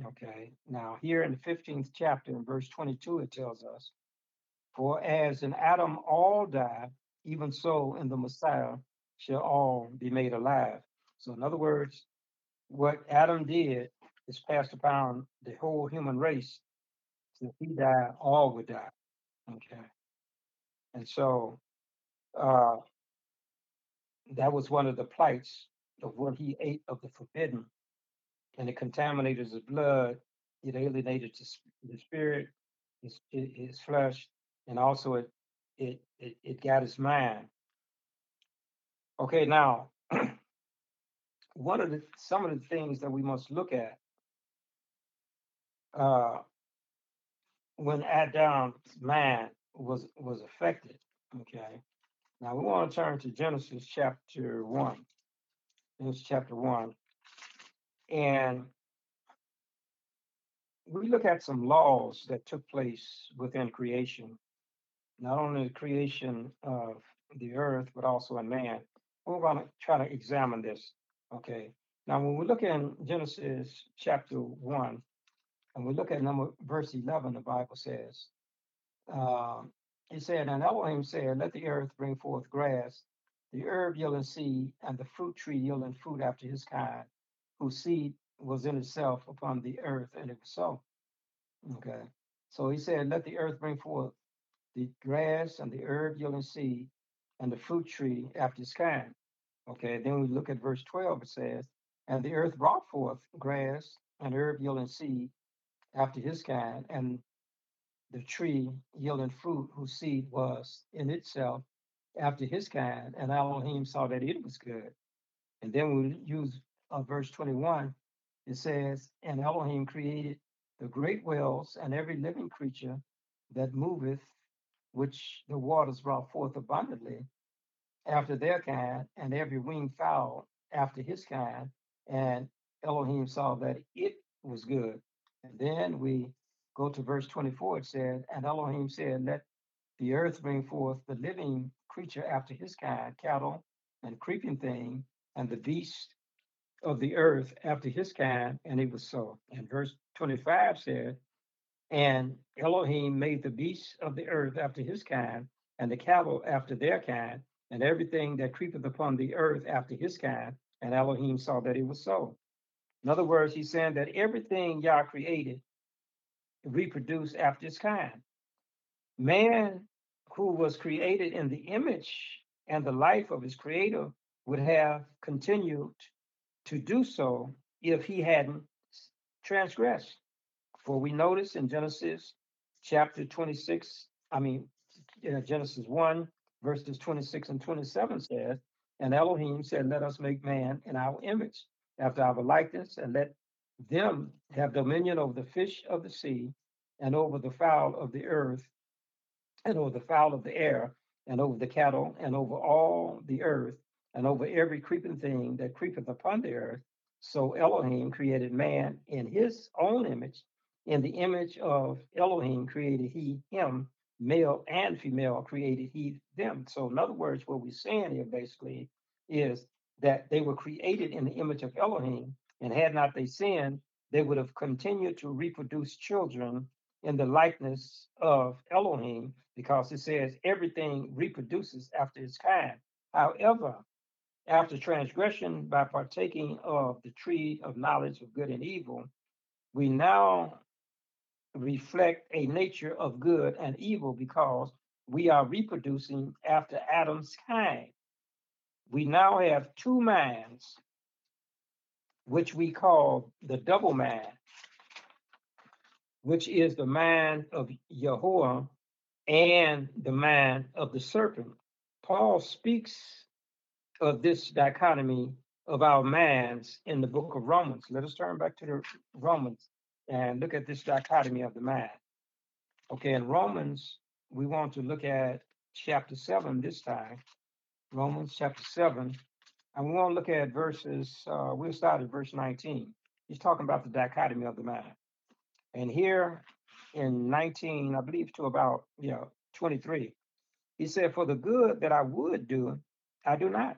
Okay, now here in the 15th chapter, in verse 22, it tells us, For as in Adam all die, even so in the Messiah shall all be made alive. So, in other words, what Adam did is passed upon the whole human race. If he died, all would die. Okay. And so uh, that was one of the plights of when he ate of the forbidden and it contaminated his blood. It alienated his spirit, his, his flesh, and also it, it, it, it got his mind. Okay, now, one of the some of the things that we must look at uh, when Adam's mind was was affected. Okay, now we want to turn to Genesis chapter one. Genesis chapter one, And we look at some laws that took place within creation, not only the creation of the earth, but also in man. We're going to try to examine this. Okay. Now, when we look in Genesis chapter 1, and we look at number verse 11, the Bible says, uh, it said, And Elohim said, Let the earth bring forth grass, the herb yielding seed, and the fruit tree yielding fruit after his kind, whose seed was in itself upon the earth, and it was so. Okay. So he said, Let the earth bring forth the grass and the herb yielding seed, and the fruit tree after its kind. Okay, then we look at verse 12, it says, And the earth brought forth grass and herb yielding seed after his kind, and the tree yielding fruit whose seed was in itself after his kind. And Elohim saw that it was good. And then we use uh, verse 21, it says, And Elohim created the great whales and every living creature that moveth, which the waters brought forth abundantly after their kind, and every winged fowl after his kind. And Elohim saw that it was good. And then we go to verse 24, it said, And Elohim said, Let the earth bring forth the living creature after his kind, cattle and creeping thing, and the beast of the earth after his kind, and it was so. And verse 25 said, And Elohim made the beasts of the earth after his kind, and the cattle after their kind, and everything that creepeth upon the earth after his kind. And Elohim saw that it was so. In other words, he's saying that everything Yah created reproduced after its kind. Man, who was created in the image and the life of his creator, would have continued to do so if he hadn't transgressed. For we notice in Genesis chapter 26, I mean, Genesis 1, verses 26 and 27 says, And Elohim said, Let us make man in our image, after our likeness, and let them have dominion over the fish of the sea, and over the fowl of the earth, and over the fowl of the air, and over the cattle, and over all the earth, and over every creeping thing that creepeth upon the earth. So Elohim created man in his own image. In the image of Elohim created he him, male and female created he them. So, in other words, what we're saying here basically is that they were created in the image of Elohim, and had not they sinned, they would have continued to reproduce children in the likeness of Elohim, because it says everything reproduces after its kind. However, after transgression by partaking of the tree of knowledge of good and evil, we now reflect a nature of good and evil because we are reproducing after Adam's kind. We now have two minds, which we call the double mind, which is the mind of Yahweh and the mind of the serpent. Paul speaks of this dichotomy of our minds in the book of Romans. Let us turn back to the Romans and look at this dichotomy of the mind. Okay, in Romans, we want to look at chapter 7 this time. Romans chapter 7. And we want to look at verses, uh, we'll start at verse 19. He's talking about the dichotomy of the mind. And here in 19, I believe to about, you know, 23, he said, For the good that I would do, I do not.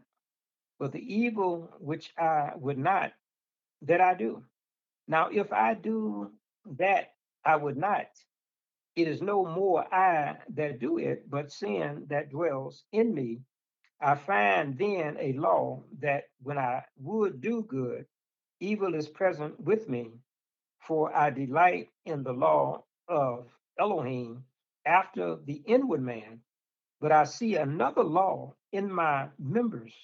But the evil which I would not, that I do. Now, if I do that, I would not. It is no more I that do it, but sin that dwells in me. I find then a law that when I would do good, evil is present with me. For I delight in the law of Elohim after the inward man, but I see another law in my members,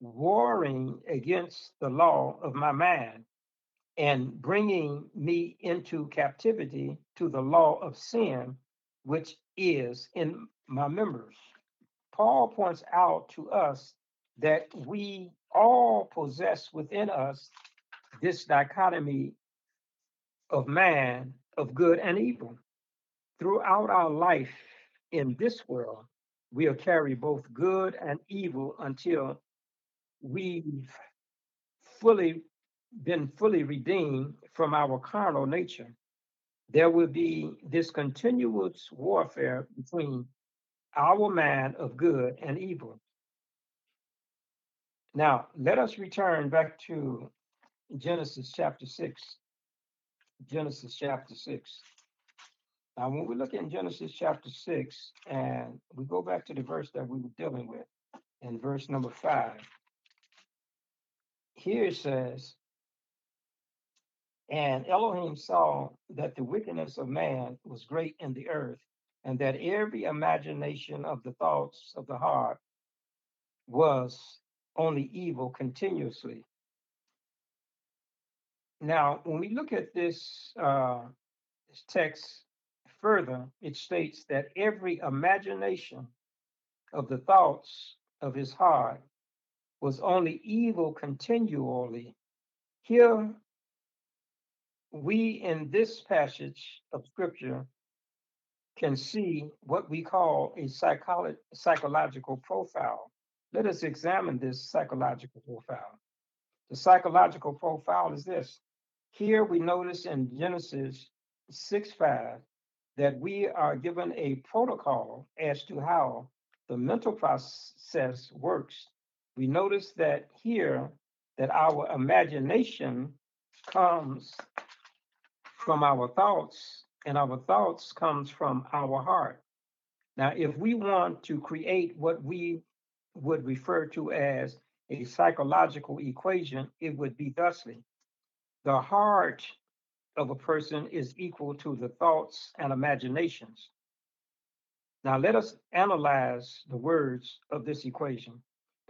warring against the law of my mind and bringing me into captivity to the law of sin, which is in my members. Paul points out to us that we all possess within us this dichotomy of man, of good and evil. Throughout our life in this world, we'll carry both good and evil until we've fully been fully redeemed from our carnal nature, there will be this continuous warfare between our man of good and evil. Now, let us return back to Genesis chapter 6. Genesis chapter 6. Now, when we look in Genesis chapter 6 and we go back to the verse that we were dealing with, in verse number 5, here says, And Elohim saw that the wickedness of man was great in the earth, and that every imagination of the thoughts of the heart was only evil continuously. Now, when we look at this, uh, this text further, it states that every imagination of the thoughts of his heart was only evil continually. Here, we in this passage of scripture can see what we call a psycholo- psychological profile. Let us examine this psychological profile. The psychological profile is this. Here we notice in Genesis 6 5 that we are given a protocol as to how the mental process works. We notice that here that our imagination comes from our thoughts and our thoughts comes from our heart. Now, if we want to create what we would refer to as a psychological equation, it would be thusly. The heart of a person is equal to the thoughts and imaginations. Now, let us analyze the words of this equation.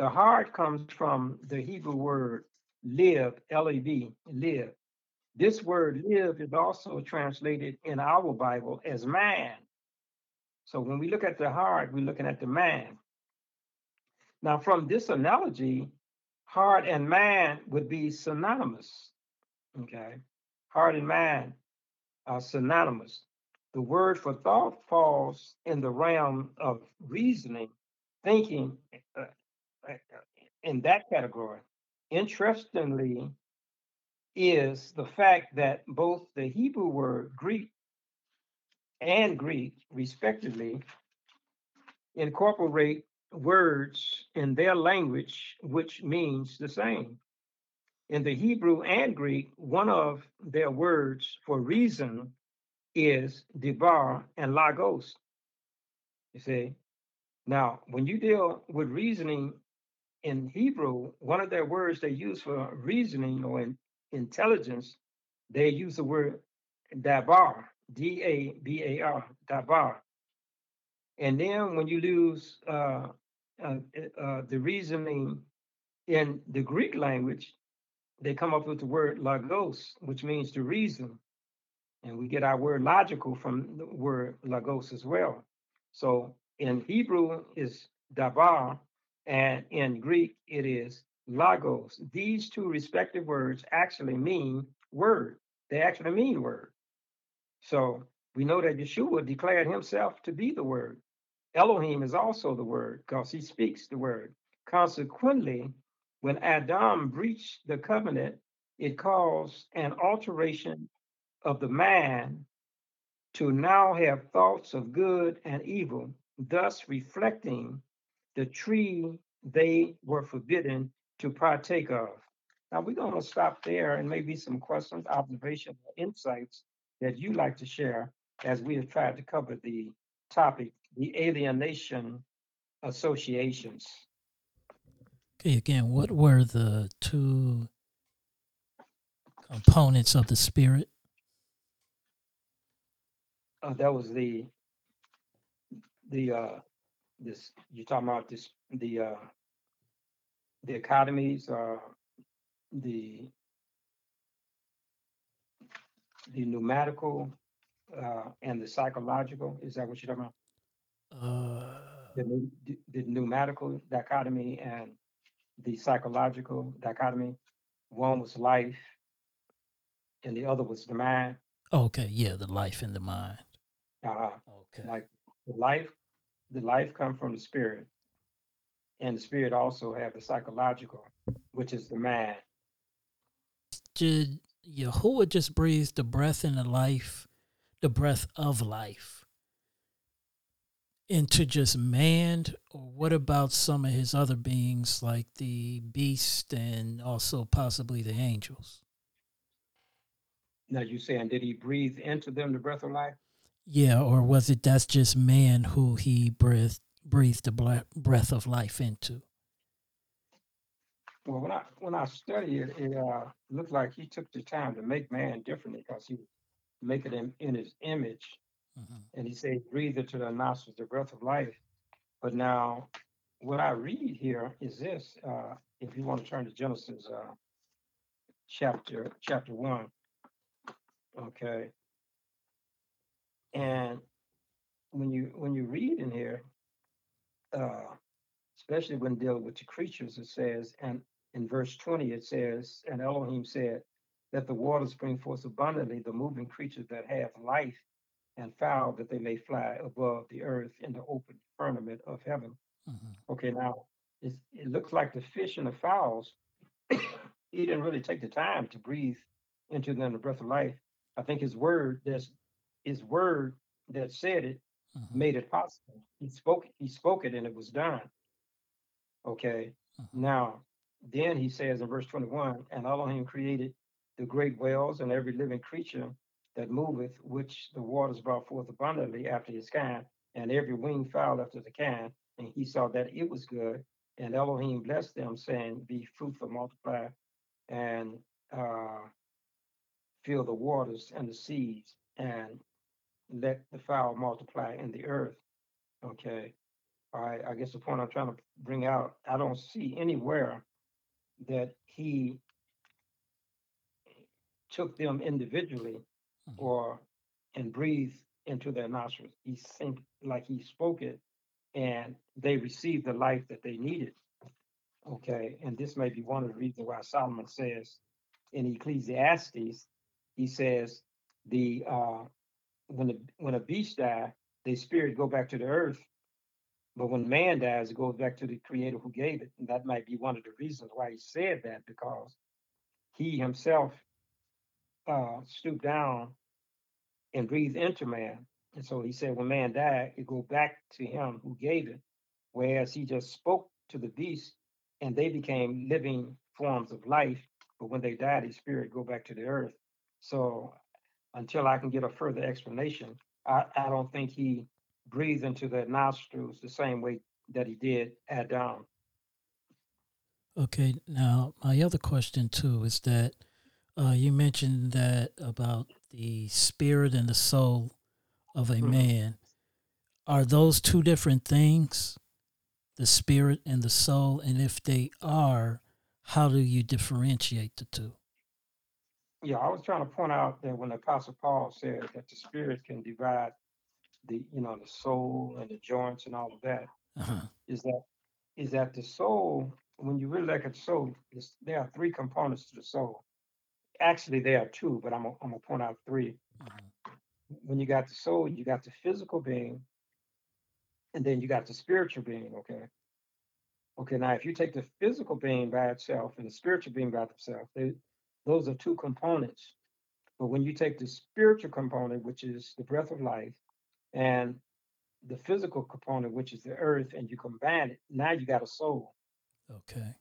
The heart comes from the Hebrew word live, L A V, live. This word live is also translated in our Bible as man. So when we look at the heart, we're looking at the man. Now, from this analogy, heart and man would be synonymous. Okay. Heart and mind are synonymous. The word for thought falls in the realm of reasoning, thinking uh, in that category. Interestingly, is the fact that both the Hebrew word Greek and Greek, respectively, incorporate words in their language which means the same. In the Hebrew and Greek, one of their words for reason is dabar and logos. You see, now when you deal with reasoning in Hebrew, one of their words they use for reasoning or in, intelligence, they use the word dabar, D A B A R, dabar. And then when you lose uh, uh, uh, the reasoning in the Greek language, they come up with the word logos, which means to reason. And we get our word logical from the word logos as well. So in Hebrew is dabar, and in Greek it is logos. These two respective words actually mean word. They actually mean word. So we know that Yeshua declared himself to be the word. Elohim is also the word because he speaks the word. Consequently, when Adam breached the covenant, it caused an alteration of the man to now have thoughts of good and evil, thus reflecting the tree they were forbidden to partake of. Now we're going to stop there and maybe some questions, observations, insights that you like to share as we have tried to cover the topic, the alienation associations. Okay, again, what were the two components of the spirit? Uh, that was the the uh this you're talking about this the uh the academies uh the the pneumatical uh and the psychological is that what you're talking about Uh, the, pneu- the, the pneumatical dichotomy and the psychological dichotomy one was life and the other was the mind okay, yeah, the life and the mind. uh Okay. like the life the life come from the spirit and the spirit also have the psychological which is the mind did Yahuwah just breathe the breath in the life, the breath of life into just man? Or what about some of his other beings like the beast and also possibly the angels? Now you saying, did he breathe into them the breath of life? Yeah, or was it that's just man who he breathed breathed the breath of life into? Well, when I when I study it, it uh, looked like he took the time to make man differently because he make it in, in his image, mm-hmm. and he said, "Breathe into the nostrils the breath of life." But now, what I read here is this: uh, if you want to turn to Genesis uh, chapter chapter one, okay, and when you when you read in here, uh, especially when dealing with the creatures, it says, and in verse 20 it says, and Elohim said, that the waters bring forth abundantly the moving creatures that have life and fowl that they may fly above the earth in the open firmament of heaven. Mm-hmm. Okay, now it's, it looks like the fish and the fowls, he didn't really take the time to breathe into them the breath of life. I think his word, that's his word that said it, mm-hmm. made it possible. He spoke, he spoke it, and it was done. Okay. Mm-hmm. Now, then he says in verse 21, and Elohim created the great whales and every living creature that moveth, which the waters brought forth abundantly after his kind, and every winged fowl after the kind. And he saw that it was good. And Elohim blessed them, saying, Be fruitful, multiply, and uh, fill the waters and the seas, and let the fowl multiply in the earth. Okay. All right. I guess the point I'm trying to bring out, I don't see anywhere that he took them individually mm-hmm. or and breathed into their nostrils. He seemed like he spoke it and they received the life that they needed. Okay. And this may be one of the reasons why Solomon says in Ecclesiastes, he says the uh when the when a beast dies, the spirit go back to the earth. But when man dies, it goes back to the creator who gave it. And that might be one of the reasons why he said that, because he himself uh, stooped down and breathed into man. And so he said, when man died, it go back to him who gave it. Whereas he just spoke to the beast and they became living forms of life. But when they died, his spirit go back to the earth. So until I can get a further explanation, I, I don't think he breathed into their nostrils the same way that he did Adam. Okay, now my other question too is that uh, you mentioned that about the spirit and the soul of a mm-hmm. man. Are those two different things, the spirit and the soul? And if they are, how do you differentiate the two? Yeah, I was trying to point out that when the Apostle Paul said that the spirit can divide the, you know, the soul and the joints and all of that, uh-huh. is that is that the soul, when you really look at the soul, there are three components to the soul. Actually, there are two, but I'm gonna, I'm gonna point out 3 uh-huh. When you got the soul, you got the physical being, and then you got the spiritual being. Okay. Okay. Now, if you take the physical being by itself and the spiritual being by themselves, they, those are two components. But when you take the spiritual component, which is the breath of life, and the physical component, which is the earth, and you combine it, now you got a soul. Okay.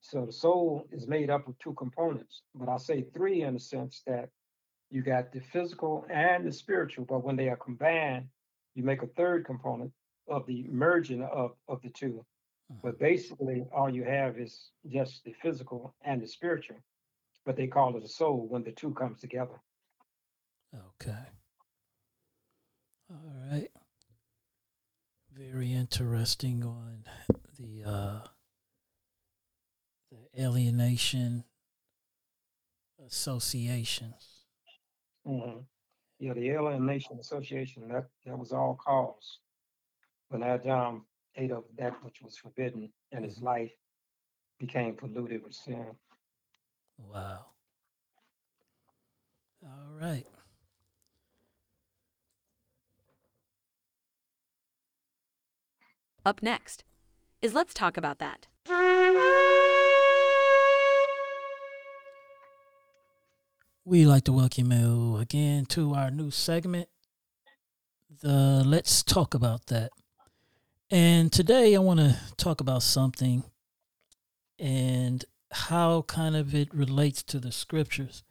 So the soul is made up of two components, but I say three in the sense that you got the physical and the spiritual, but when they are combined, you make a third component of the merging of, of the 2 uh-huh. But basically, all you have is just the physical and the spiritual but they call it a soul when the two comes together. Okay. All right. Very interesting on the uh, the alienation associations. Mm-hmm. Yeah, the alienation association that that was all caused when Adam ate of that which was forbidden, and his mm-hmm. life became polluted with sin. Wow. All right. Up next is Let's Talk About That. We like to welcome you again to our new segment, the Let's Talk About That. And today I want to talk about something and how kind of it relates to the scriptures.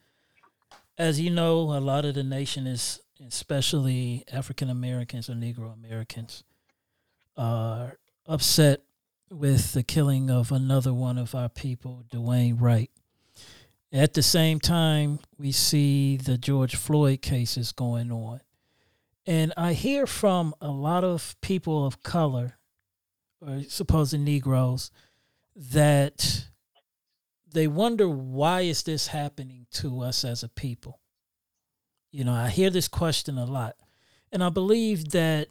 As you know, a lot of the nation is, especially African Americans or Negro Americans, are upset with the killing of another one of our people, Dwayne Wright. At the same time, we see the George Floyd cases going on. And I hear from a lot of people of color, or supposed Negroes, that they wonder why is this happening to us as a people? You know, I hear this question a lot. And I believe that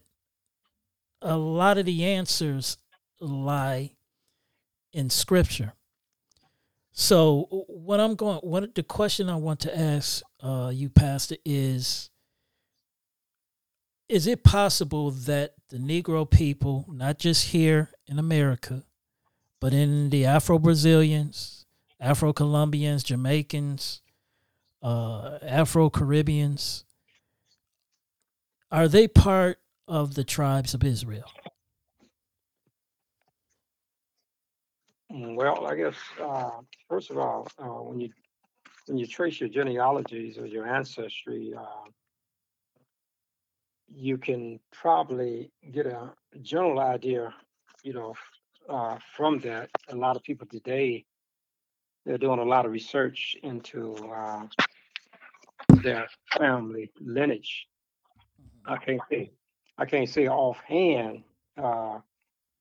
a lot of the answers lie in scripture. So what I'm going what the question I want to ask uh, you, Pastor, is is it possible that the Negro people, not just here in America, but in the Afro Brazilians, Afro Colombians, Jamaicans, uh, Afro Caribbeans, are they part of the tribes of Israel? Well, I guess, uh, first of all, uh, when you, when you trace your genealogies or your ancestry, uh, you can probably get a general idea, you know, uh, from that. A lot of people today, they're doing a lot of research into, uh, their family lineage. I can't say, I can't say offhand, uh,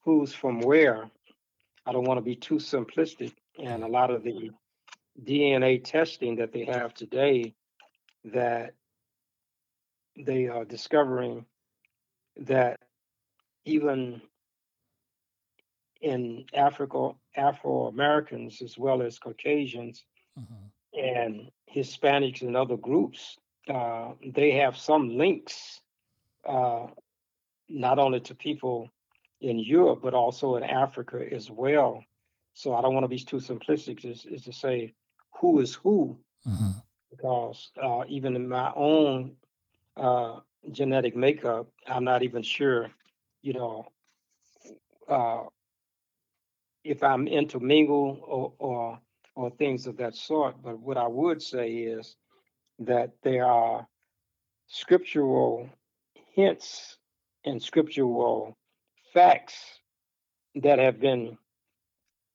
who's from where. I don't want to be too simplistic. And a lot of the DNA testing that they have today, that they are discovering that even in Africa, Afro Americans as well as Caucasians Mhm. and Hispanics and other groups, uh, they have some links, uh, not only to people in Europe, but also in Africa as well. So I don't want to be too simplistic, is, is to say who is who, Mhm. because uh, even in my own uh, genetic makeup, I'm not even sure, you know, uh, if I'm intermingled or, or or things of that sort. But what I would say is that there are scriptural hints and scriptural facts that have been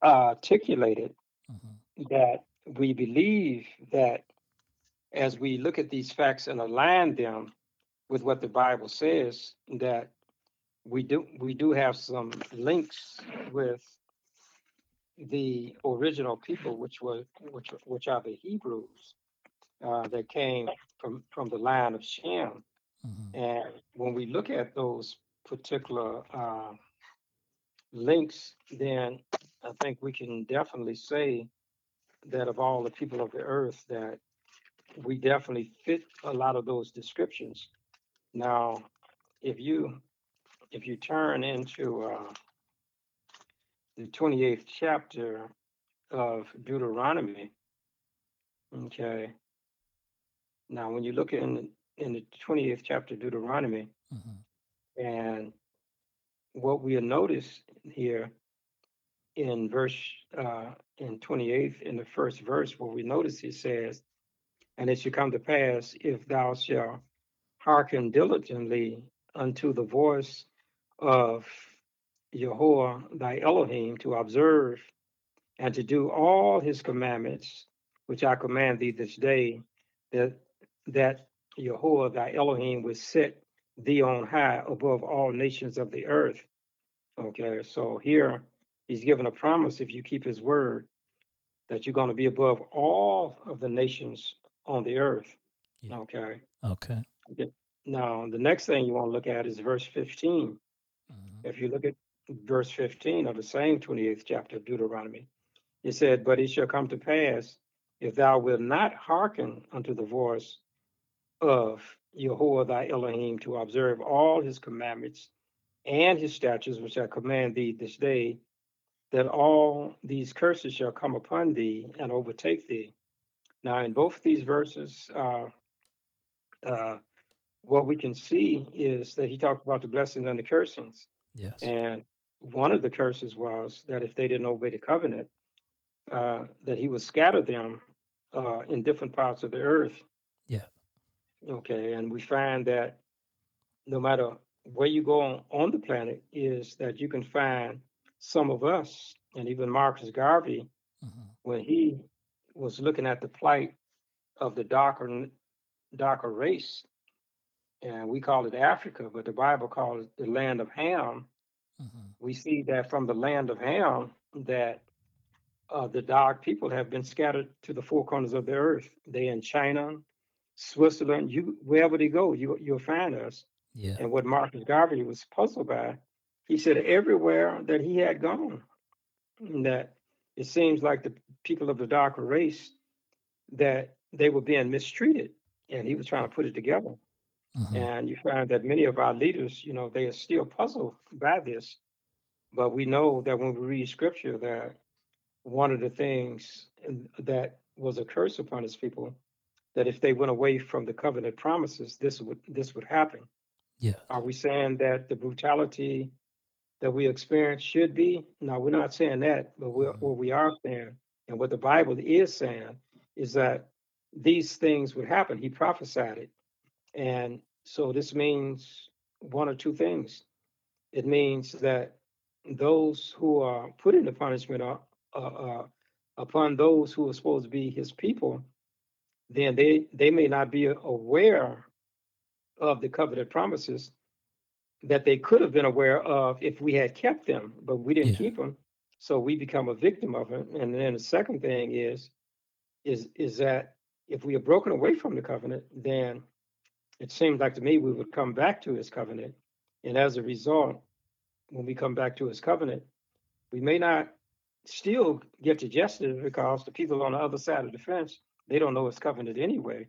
articulated Mhm. that we believe that as we look at these facts and align them with what the Bible says, that we do we do have some links with the original people, which was which which are the Hebrews uh, that came from from the line of Shem. Mhm. And when we look at those particular uh, links, then I think we can definitely say that of all the people of the earth, that we definitely fit a lot of those descriptions. Now, if you if you turn into uh, the 28th chapter of Deuteronomy, okay. Now, when you look in in the 28th chapter of Deuteronomy, Mhm. and what we'll notice here in verse uh, in 28th in the first verse, what we notice it says, "And it shall come to pass if thou shalt hearken diligently unto the voice of Jehovah thy Elohim to observe and to do all his commandments, which I command thee this day, that that Jehovah thy Elohim will set thee on high above all nations of the earth. Okay, so here he's given a promise if you keep his word that you're going to be above all of the nations on the earth. Yeah. Okay. Okay. Now, the next thing you want to look at is verse 15. Mhm. If you look at verse 15 of the same 28th chapter of Deuteronomy, it said, But it shall come to pass, if thou wilt not hearken unto the voice of Jehovah thy Elohim to observe all his commandments and his statutes which I command thee this day, that all these curses shall come upon thee and overtake thee. Now, in both of these verses, uh, uh, what we can see is that he talked about the blessings and the cursings. Yes. And one of the curses was that if they didn't obey the covenant, uh, that he would scatter them uh, in different parts of the earth. Yeah. Okay. And we find that no matter where you go on, on the planet, is that you can find some of us, and even Marcus Garvey, Mhm. when he was looking at the plight of the darker darker race, and we call it Africa, but the Bible calls it the land of Ham. Mhm. We see that from the land of Ham that uh, the dark people have been scattered to the four corners of the earth. They in China, Switzerland, you wherever they go, you you'll find us. Yeah. And what Marcus Garvey was puzzled by, he said everywhere that he had gone, that it seems like the people of the darker race that they were being mistreated, and he was trying to put it together. Mhm. And you find that many of our leaders, you know, they are still puzzled by this. But we know that when we read scripture, that one of the things that was a curse upon his people, that if they went away from the covenant promises, this would this would happen. Yeah. Are we saying that the brutality that we experience should be? No, we're not saying that. But we're, Mhm. what we are saying, and what the Bible is saying, is that these things would happen. He prophesied it. And so this means one or two things. It means that those who are putting the punishment up, uh, uh, upon those who are supposed to be his people, then they, they may not be aware of the covenant promises that they could have been aware of if we had kept them, but we didn't Yeah. keep them. So we become a victim of it. And then the second thing is, is, is that if we are broken away from the covenant, then it seemed like to me we would come back to his covenant. And as a result, when we come back to his covenant, we may not still get to justice because the people on the other side of the fence, they don't know his covenant anyway.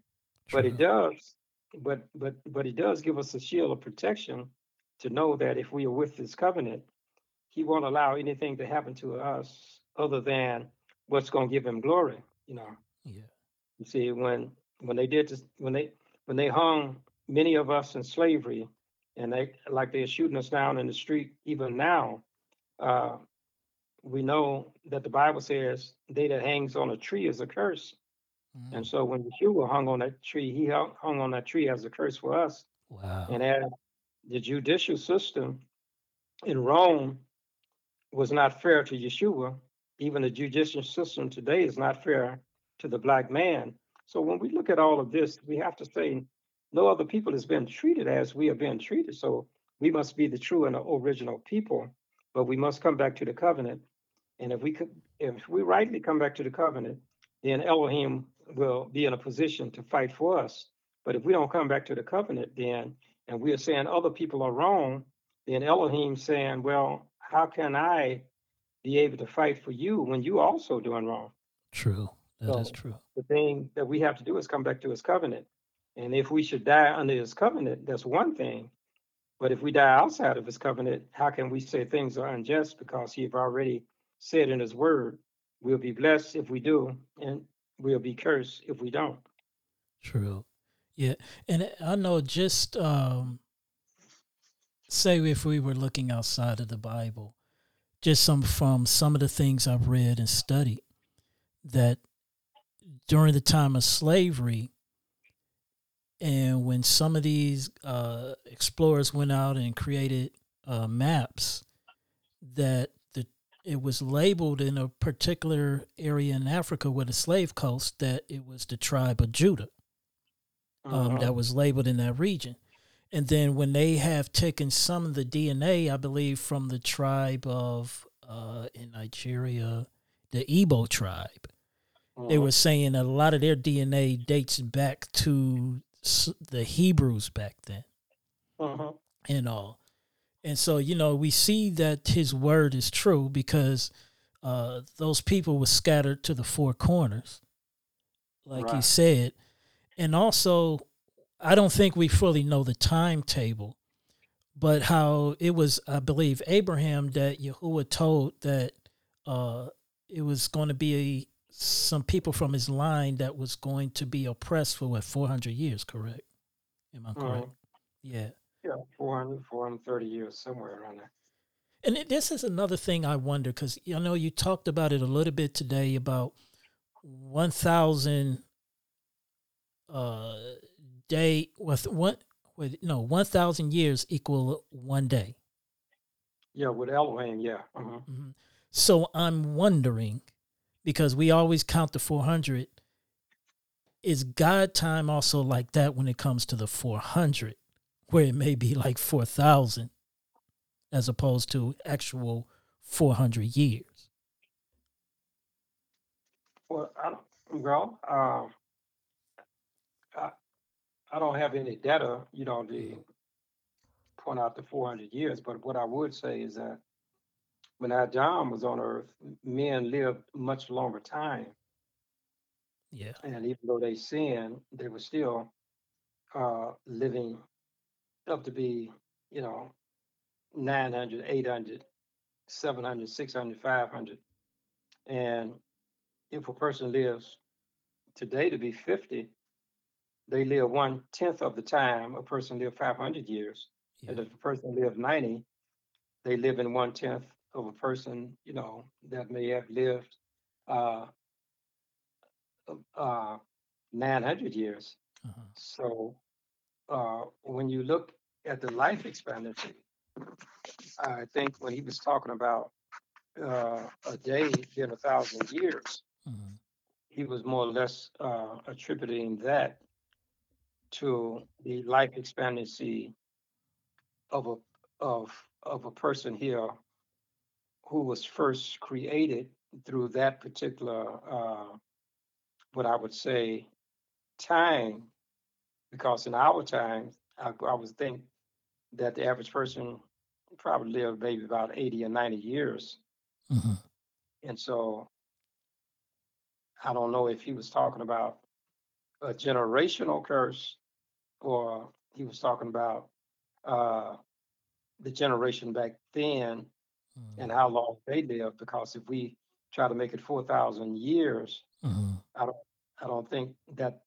But it does, but but but it does give us a shield of protection to know that if we are with this covenant, he won't allow anything to happen to us other than what's going to give him glory. You know, Yeah. you see, when when they did this, when they when they hung many of us in slavery, and they like they're shooting us down in the street even now, uh, we know that the Bible says they that hangs on a tree is a curse. And Mm. so when Yeshua hung on that tree, he hung hung on that tree as a curse for us. Wow. And as the judicial system in Rome was not fair to Yeshua, even the judicial system today is not fair to the black man. So when we look at all of this, we have to say no other people has been treated as we are being treated. So we must be the true and the original people, but we must come back to the covenant. And if we could, if we rightly come back to the covenant, then Elohim will be in a position to fight for us. But if we don't come back to the covenant, then and we are saying other people are wrong, then Elohim saying, well, how can I be able to fight for you when you also doing wrong? True. That is So true. the thing that we have to do is come back to his covenant. And if we should die under his covenant, that's one thing. But if we die outside of his covenant, how can we say things are unjust because he have already said in his word, we'll be blessed if we do, and we'll be cursed if we don't. True. Yeah. And I know just um say if we were looking outside of the Bible, just some from some of the things I've read and studied that during the time of slavery and when some of these uh, explorers went out and created uh, maps that the it was labeled in a particular area in Africa with a slave coast that it was the tribe of Judah um, Uh-huh. that was labeled in that region. And then when they have taken some of the DNA, I believe, from the tribe of uh, in Nigeria, the Igbo tribe, they Uh-huh. were saying that a lot of their DNA dates back to the Hebrews back then Uh-huh. and all. And so, you know, we see that his word is true because uh, those people were scattered to the four corners, like Right. said. And also, I don't think we fully know the timetable, but how it was, I believe, Abraham that Yahuwah told that uh, it was going to be some people from his line that was going to be oppressed for what 400 years correct am i correct Mhm. yeah Yeah, 400, 430 years, somewhere around there. and this is another thing i wonder because you know you talked about it a little bit today about 1000 uh day with one with no 1000 years equal one day Yeah, with Elohim, yeah. hmm Mhm. So I'm wondering because we always count the 400. Is God time also like that when it comes to the 400, where it may be like 4,000 as opposed to actual 400 years? Well, I don't, well, um, I, I don't have any data, you know, to point out the 400 years, but what I would say is that when Adam was on earth, men lived much longer time. Yeah. And even though they sinned, they were still uh, living up to be, you know, 900, 800, 700, 600, 500. And if a person lives today to be 50, they live one tenth of the time a person lived 500 years. And if a person lived 90, they live in one tenth of a person, you know, that may have lived uh, uh, 900 years. Uh-huh. So uh, when you look at the life expectancy, I think when he was talking about uh, a day being a thousand years, Mhm. he was more or less uh, attributing that to the life expectancy of a of of a person here who was first created through that particular uh, what I would say time because in our time I, I would think that the average person probably lived maybe about 80 or 90 years Mhm. and so I don't know if he was talking about a generational curse or he was talking about uh, the generation back then Mhm. and how long they live. Because if we try to make it 4,000 years, Mhm. I don't, I don't think that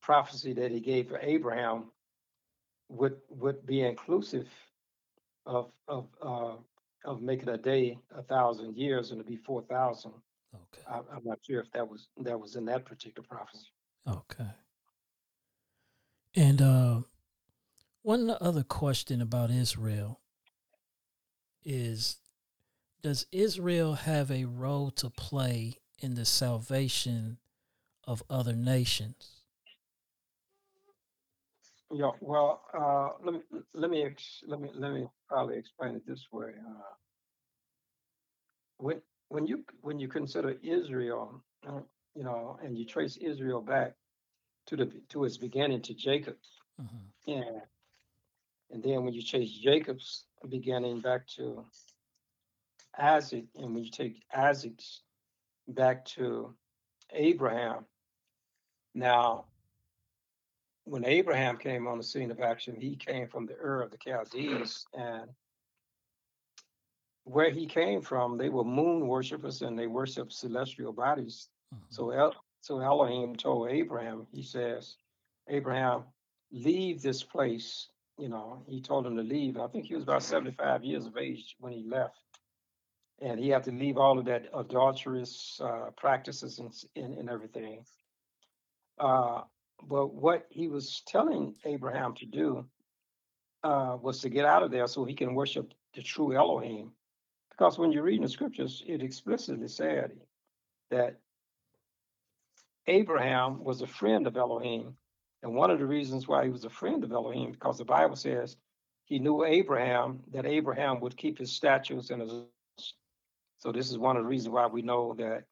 prophecy that he gave for Abraham would would be inclusive of of uh, of making a day a thousand years and to be 4,000. Okay. I, I'm not sure if that was that was in that particular prophecy. Okay. And uh, one other question about Israel is Does Israel have a role to play in the salvation of other nations? Yeah, well, uh, let me let me ex- let me let me probably explain it this way. Uh, when when you when you consider Israel, uh, you know, and you trace Israel back to the to its beginning to Jacob, Mhm. and and then when you trace Jacob's beginning back to Isaac, and when you take Isaac's back to Abraham, now when Abraham came on the scene of action, he came from the Ur of the Chaldees, and where he came from, they were moon worshippers and they worshiped celestial bodies. Mhm. So, El, so Elohim told Abraham, he says, Abraham, leave this place. You know, he told him to leave. I think he was about 75 years of age when he left. And he had to leave all of that adulterous uh, practices and, and, and everything. Uh, but what he was telling Abraham to do uh, was to get out of there so he can worship the true Elohim. Because when you read in the scriptures, it explicitly said that Abraham was a friend of Elohim. And one of the reasons why he was a friend of Elohim, because the Bible says he knew Abraham, that Abraham would keep his statutes and his. So this is one of the reasons why we know that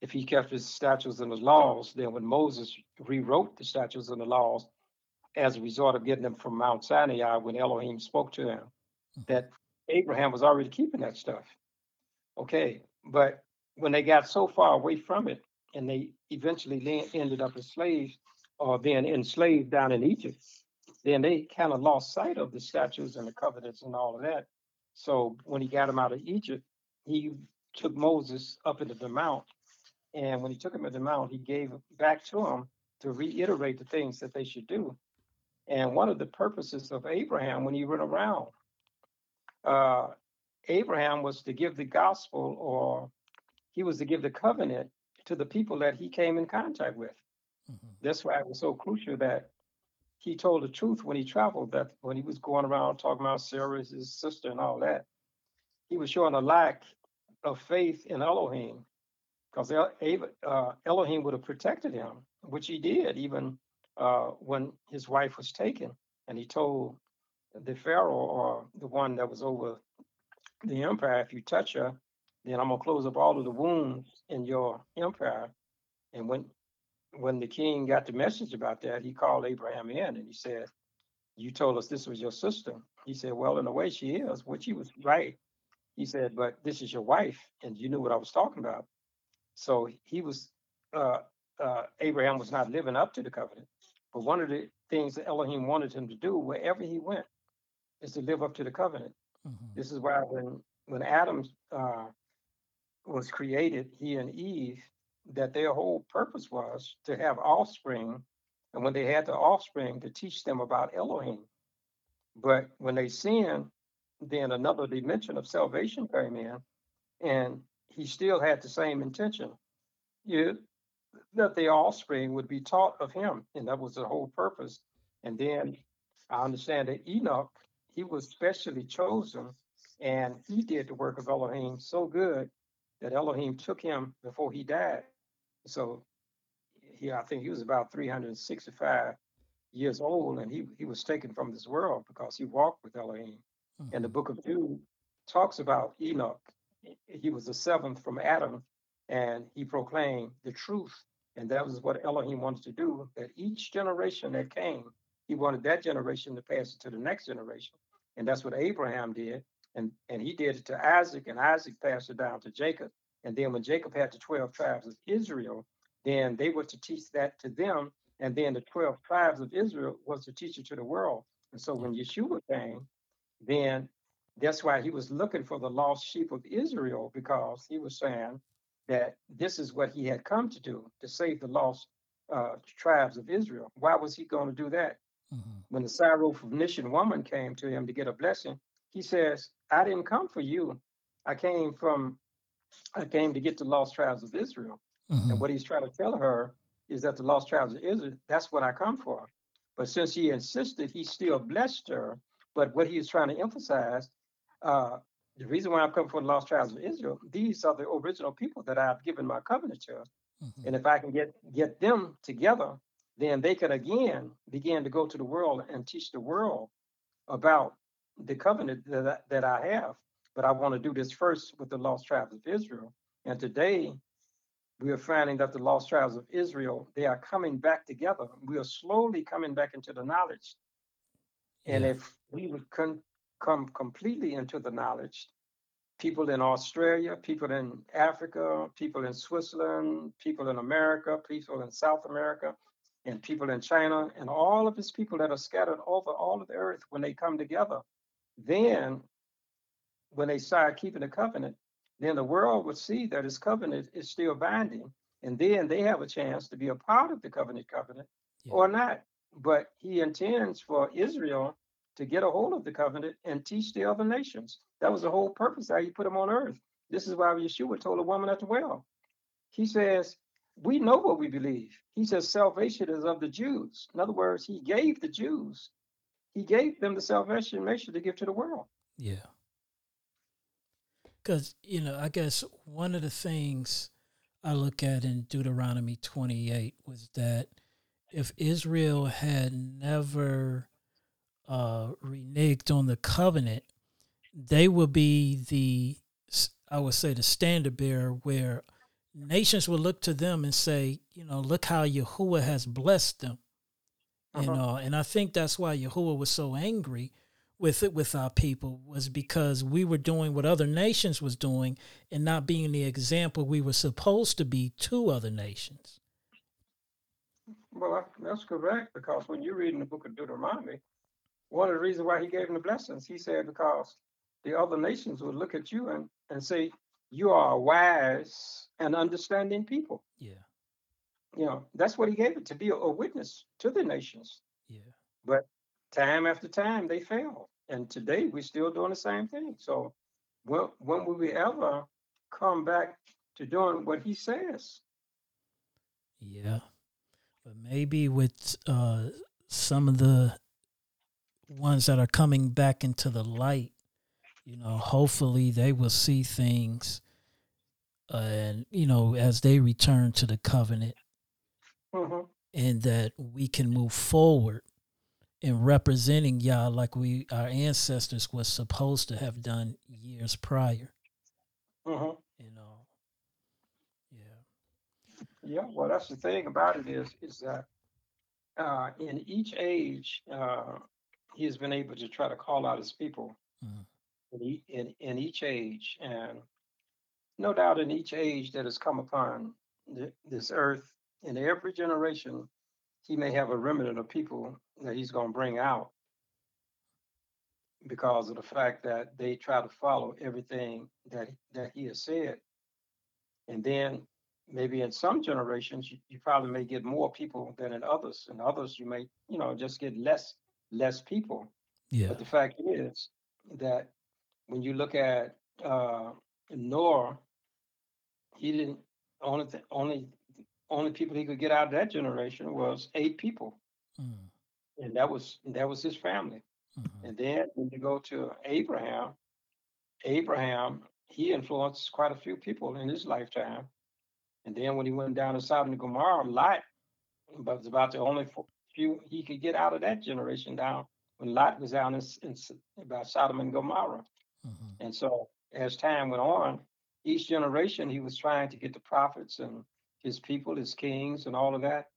if he kept his statutes and his laws, then when Moses rewrote the statutes and the laws as a result of getting them from Mount Sinai, when Elohim spoke to him, that Abraham was already keeping that stuff. Okay, but when they got so far away from it and they eventually ended up as slaves or being enslaved down in Egypt, then they kind of lost sight of the statutes and the covenants and all of that. So when he got them out of Egypt, he took Moses up into the mount And when he took him at the mount, he gave back to him to reiterate the things that they should do. And one of the purposes of Abraham when he went around, uh, Abraham was to give the gospel or he was to give the covenant to the people that he came in contact with. Mhm. That's why it was so crucial that he told the truth when he traveled, that when he was going around talking about Sarah, his sister, and all that, he was showing a lack of faith in Elohim because uh, Elohim would have protected him, which he did, even uh, when his wife was taken. And he told the Pharaoh or the one that was over the empire, if you touch her, then I'm gonna close up all of the wounds in your empire. And when when the king got the message about that, he called Abraham in and he said, You told us this was your sister. He said, Well, in a way she is, which he was right. He said, But this is your wife, and you knew what I was talking about. So he was uh, uh, Abraham was not living up to the covenant. But one of the things that Elohim wanted him to do wherever he went is to live up to the covenant. Mm-hmm. This is why when when Adam uh, was created, he and Eve, that their whole purpose was to have offspring, and when they had the offspring, to teach them about Elohim. But when they sinned, then another dimension of salvation came in, and he still had the same intention. You, that the offspring would be taught of him, and that was the whole purpose. And then I understand that Enoch, he was specially chosen, and he did the work of Elohim so good that Elohim took him before he died. So he, I think he was about 365 years old, and he, he was taken from this world because he walked with Elohim. Mm-hmm. And the book of Jude talks about Enoch. He was the seventh from Adam, and he proclaimed the truth. And that was what Elohim wanted to do, that each generation that came, he wanted that generation to pass it to the next generation. And that's what Abraham did. And, and he did it to Isaac, and Isaac passed it down to Jacob. And then when Jacob had the 12 tribes of Israel, then they were to teach that to them. And then the 12 tribes of Israel was to teach it to the world. And so when Yeshua came, then that's why he was looking for the lost sheep of Israel, because he was saying that this is what he had come to do, to save the lost uh, tribes of Israel. Why was he going to do that? Mm-hmm. When the Syrophoenician woman came to him to get a blessing, he says, I didn't come for you. I came from I came to get the lost tribes of Israel. Mm-hmm. And what he's trying to tell her is that the lost tribes of Israel, that's what I come for. But since he insisted, he still blessed her. But what he is trying to emphasize, uh, the reason why I'm coming for the lost tribes of Israel, these are the original people that I've given my covenant to. Mm-hmm. And if I can get get them together, then they can again begin to go to the world and teach the world about the covenant that I, that I have. But I want to do this first with the lost tribes of Israel. And today, we are finding that the lost tribes of Israel, they are coming back together. We are slowly coming back into the knowledge. And yeah. if we would con- come completely into the knowledge, people in Australia, people in Africa, people in Switzerland, people in America, people in South America, and people in China, and all of these people that are scattered over all of the earth, when they come together, then when they start keeping the covenant, then the world would see that his covenant is still binding. And then they have a chance to be a part of the covenant covenant yeah. or not. But he intends for Israel to get a hold of the covenant and teach the other nations. That was the whole purpose how he put them on earth. This is why Yeshua told a woman at the well. He says, We know what we believe. He says, Salvation is of the Jews. In other words, he gave the Jews, he gave them the salvation mission to give to the world. Yeah. Because, you know, I guess one of the things I look at in Deuteronomy 28 was that if Israel had never uh, reneged on the covenant, they would be the, I would say, the standard bearer where nations would look to them and say, you know, look how Yahuwah has blessed them. Uh-huh. You know, and I think that's why Yahuwah was so angry with it with our people was because we were doing what other nations was doing and not being the example we were supposed to be to other nations. Well, that's correct because when you read in the book of Deuteronomy, one of the reasons why he gave them the blessings, he said because the other nations would look at you and, and say, You are a wise and understanding people. Yeah. You know, that's what he gave it to be a, a witness to the nations. Yeah. But time after time, they fail. And today, we're still doing the same thing. So, when, when will we ever come back to doing what he says? Yeah. But maybe with uh, some of the ones that are coming back into the light, you know, hopefully they will see things uh, and, you know, as they return to the covenant hmm and that we can move forward in representing Yah like we our ancestors was supposed to have done years prior. hmm You know. Yeah. Well, that's the thing about it is, is that uh, in each age, uh, he has been able to try to call out his people Mhm. in, e- in, in each age. And no doubt in each age that has come upon th- this earth, in every generation, he may have a remnant of people that he's going to bring out because of the fact that they try to follow everything that, that he has said. And then maybe in some generations, you, you probably may get more people than in others. and others, you may, you know, just get less, less people. Yeah. But the fact is that when you look at uh, Noah, he didn't only th- only only people he could get out of that generation was eight people, Mm, and that was that was his family. mhm. And then when you go to Abraham, Abraham he influenced quite a few people in his lifetime. And then when he went down to Sodom and Gomorrah, Lot was about the only few he could get out of that generation down when Lot was down in, in about Sodom and Gomorrah. Mhm. And so as time went on, each generation he was trying to get the prophets and his people, his kings, and all of that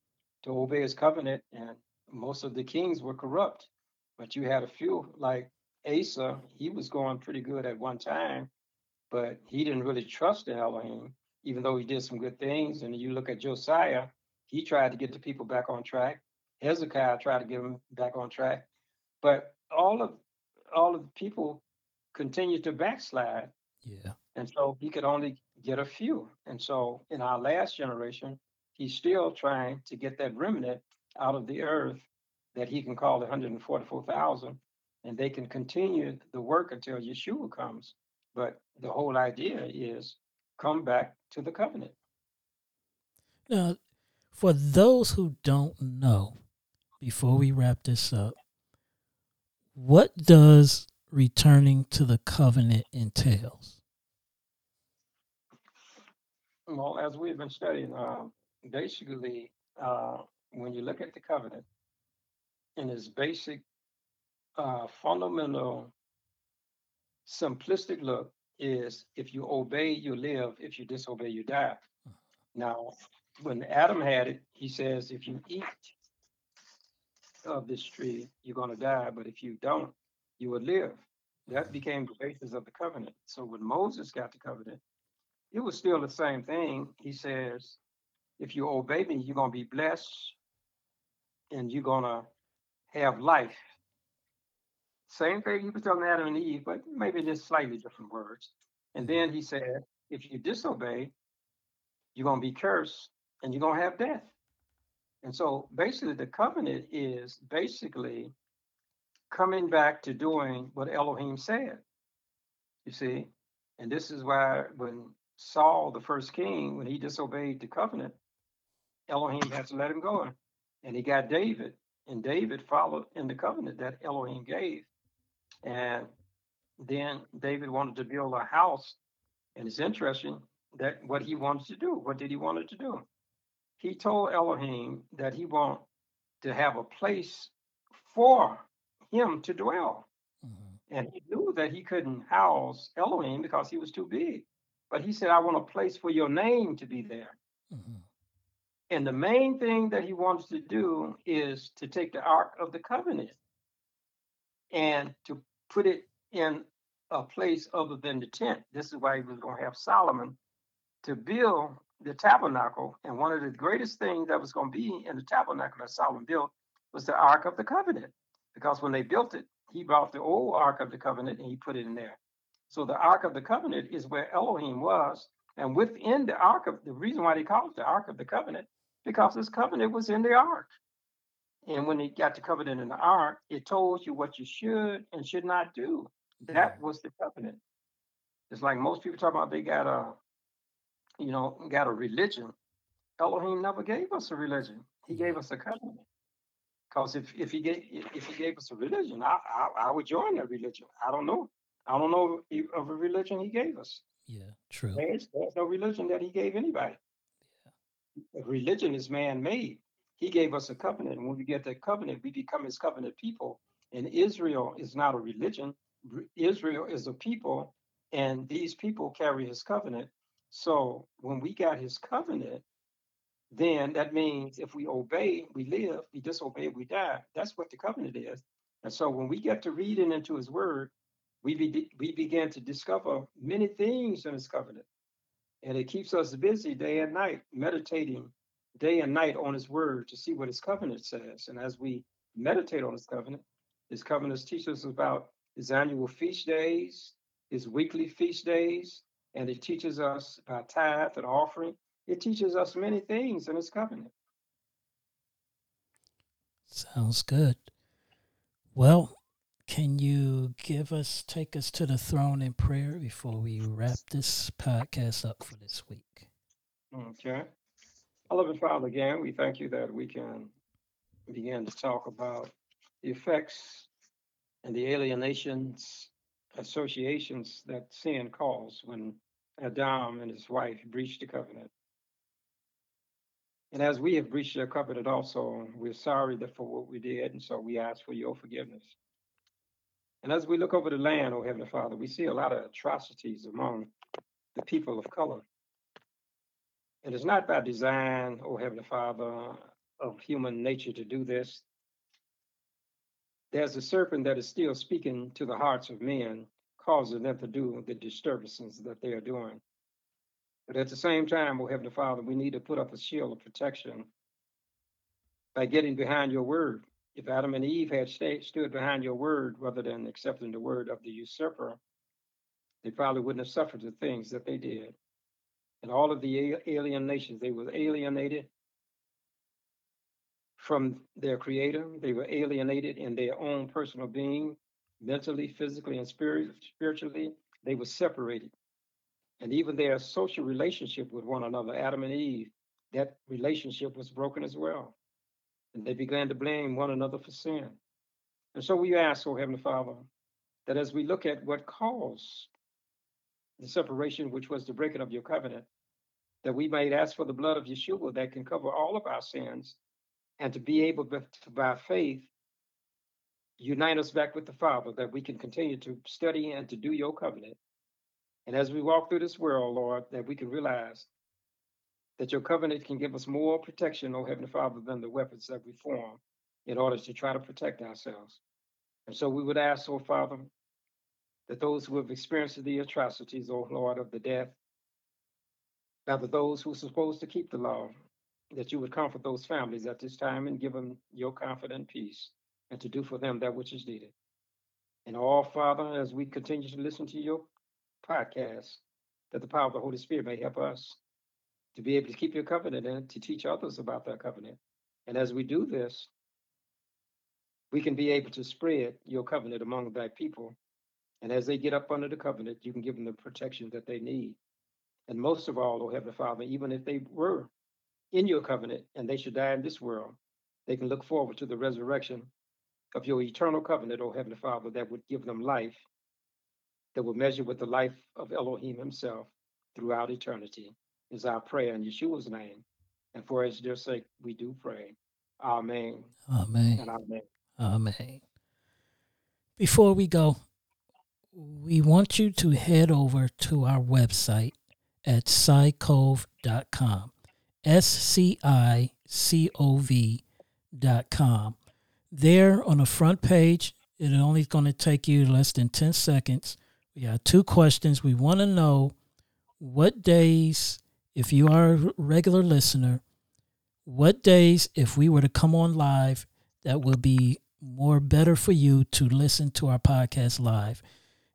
to obey his covenant. And most of the kings were corrupt. But you had a few like Asa, he was going pretty good at one time, but he didn't really trust in Elohim, even though he did some good things. And you look at Josiah, he tried to get the people back on track. Hezekiah tried to get them back on track. But all of all of the people continued to backslide. Yeah. And so he could only get a few. And so in our last generation, he's still trying to get that remnant out of the earth that he can call the 144,000 and they can continue the work until Yeshua comes. But the whole idea is come back to the covenant. Now, for those who don't know, before we wrap this up, what does returning to the covenant entails? Well, as we've been studying, uh, basically, uh, when you look at the covenant in its basic, uh, fundamental, simplistic look, is if you obey, you live. If you disobey, you die. Uh-huh. Now, when Adam had it, he says, if you eat of this tree, you're going to die. But if you don't, you would live. That uh-huh. became the basis of the covenant. So when Moses got the covenant, it was still the same thing. He says, if you obey me, you're going to be blessed and you're going to have life. Same thing he was telling Adam and Eve, but maybe just slightly different words. And then he said, if you disobey, you're going to be cursed and you're going to have death. And so basically, the covenant is basically coming back to doing what Elohim said. You see? And this is why when Saul, the first king, when he disobeyed the covenant, Elohim had to let him go. And he got David, and David followed in the covenant that Elohim gave. And then David wanted to build a house. And it's interesting that what he wanted to do. What did he want to do? He told Elohim that he wanted to have a place for him to dwell. Mhm. And he knew that he couldn't house Elohim because he was too big. But he said, I want a place for your name to be there. Mhm. And the main thing that he wants to do is to take the Ark of the Covenant and to put it in a place other than the tent. This is why he was going to have Solomon to build the tabernacle. And one of the greatest things that was going to be in the tabernacle that Solomon built was the Ark of the Covenant. Because when they built it, he brought the old Ark of the Covenant and he put it in there. So the Ark of the Covenant is where Elohim was And within the ark of the reason why they call it the ark of the covenant, because this covenant was in the ark. And when he got the covenant in the ark, it told you what you should and should not do. That mm-hmm. was the covenant. It's like most people talk about they got a, you know, got a religion. Elohim never gave us a religion. He gave mm-hmm. us a covenant. Because if, if he gave if he gave us a religion, I, I I would join that religion. I don't know. I don't know of a religion he gave us. Yeah, true. There's, there's no religion that he gave anybody. Yeah. Religion is man made. He gave us a covenant. And when we get that covenant, we become his covenant people. And Israel is not a religion. Israel is a people, and these people carry his covenant. So when we got his covenant, then that means if we obey, we live. We disobey, we die. That's what the covenant is. And so when we get to reading into his word, we, be, we begin to discover many things in his covenant. And it keeps us busy day and night, meditating day and night on his word to see what his covenant says. And as we meditate on his covenant, his covenants teach us about his annual feast days, his weekly feast days, and it teaches us about tithe and offering. It teaches us many things in his covenant. Sounds good. Well, can you give us, take us to the throne in prayer before we wrap this podcast up for this week? Okay. Beloved Father, again, we thank you that we can begin to talk about the effects and the alienations, associations that sin caused when Adam and his wife breached the covenant. And as we have breached the covenant also, we're sorry for what we did, and so we ask for your forgiveness. And as we look over the land, oh Heavenly Father, we see a lot of atrocities among the people of color. It is not by design, oh Heavenly Father, of human nature to do this. There's a serpent that is still speaking to the hearts of men, causing them to do the disturbances that they are doing. But at the same time, oh Heavenly Father, we need to put up a shield of protection by getting behind your word if Adam and Eve had stayed, stood behind your word rather than accepting the word of the usurper, they probably wouldn't have suffered the things that they did. And all of the alien nations, they were alienated from their creator. They were alienated in their own personal being, mentally, physically, and spirit, spiritually. They were separated. And even their social relationship with one another, Adam and Eve, that relationship was broken as well and they began to blame one another for sin. And so we ask, oh Heavenly Father, that as we look at what caused the separation, which was the breaking of your covenant, that we might ask for the blood of Yeshua that can cover all of our sins, and to be able to, by faith, unite us back with the Father, that we can continue to study and to do your covenant. And as we walk through this world, Lord, that we can realize that your covenant can give us more protection, O Heavenly Father, than the weapons that we form in order to try to protect ourselves. And so we would ask, O Father, that those who have experienced the atrocities, O Lord, of the death, rather those who are supposed to keep the law, that you would comfort those families at this time and give them your confident peace and to do for them that which is needed. And all, Father, as we continue to listen to your podcast, that the power of the Holy Spirit may help us to be able to keep your covenant and to teach others about that covenant. And as we do this, we can be able to spread your covenant among thy people. And as they get up under the covenant, you can give them the protection that they need. And most of all, O oh Heavenly Father, even if they were in your covenant and they should die in this world, they can look forward to the resurrection of your eternal covenant, O oh Heavenly Father, that would give them life, that would measure with the life of Elohim himself throughout eternity is our prayer in Yeshua's name. And for his dear sake, we do pray. Amen. Amen. And amen. Amen. Before we go, we want you to head over to our website at scicov.com. S C I C O V.com. There on the front page, it only going to take you less than 10 seconds. We have two questions. We want to know what days if you are a regular listener, what days, if we were to come on live, that would be more better for you to listen to our podcast live.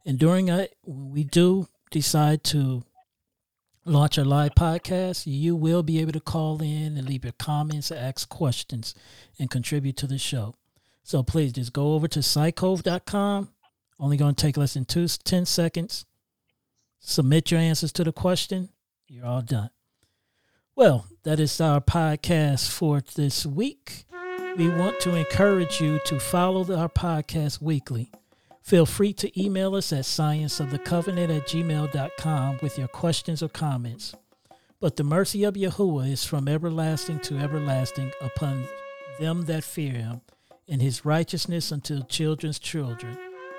And during a, when we do decide to launch a live podcast, you will be able to call in and leave your comments, ask questions, and contribute to the show. So please just go over to scicov.com. Only going to take less than two, 10 seconds. Submit your answers to the question. You're all done. Well, that is our podcast for this week. We want to encourage you to follow our podcast weekly. Feel free to email us at scienceofthecovenant at gmail.com with your questions or comments. But the mercy of Yahuwah is from everlasting to everlasting upon them that fear him, and his righteousness until children's children,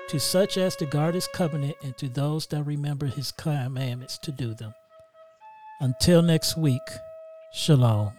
to such as to guard his covenant, and to those that remember his commandments to do them. Until next week, shalom.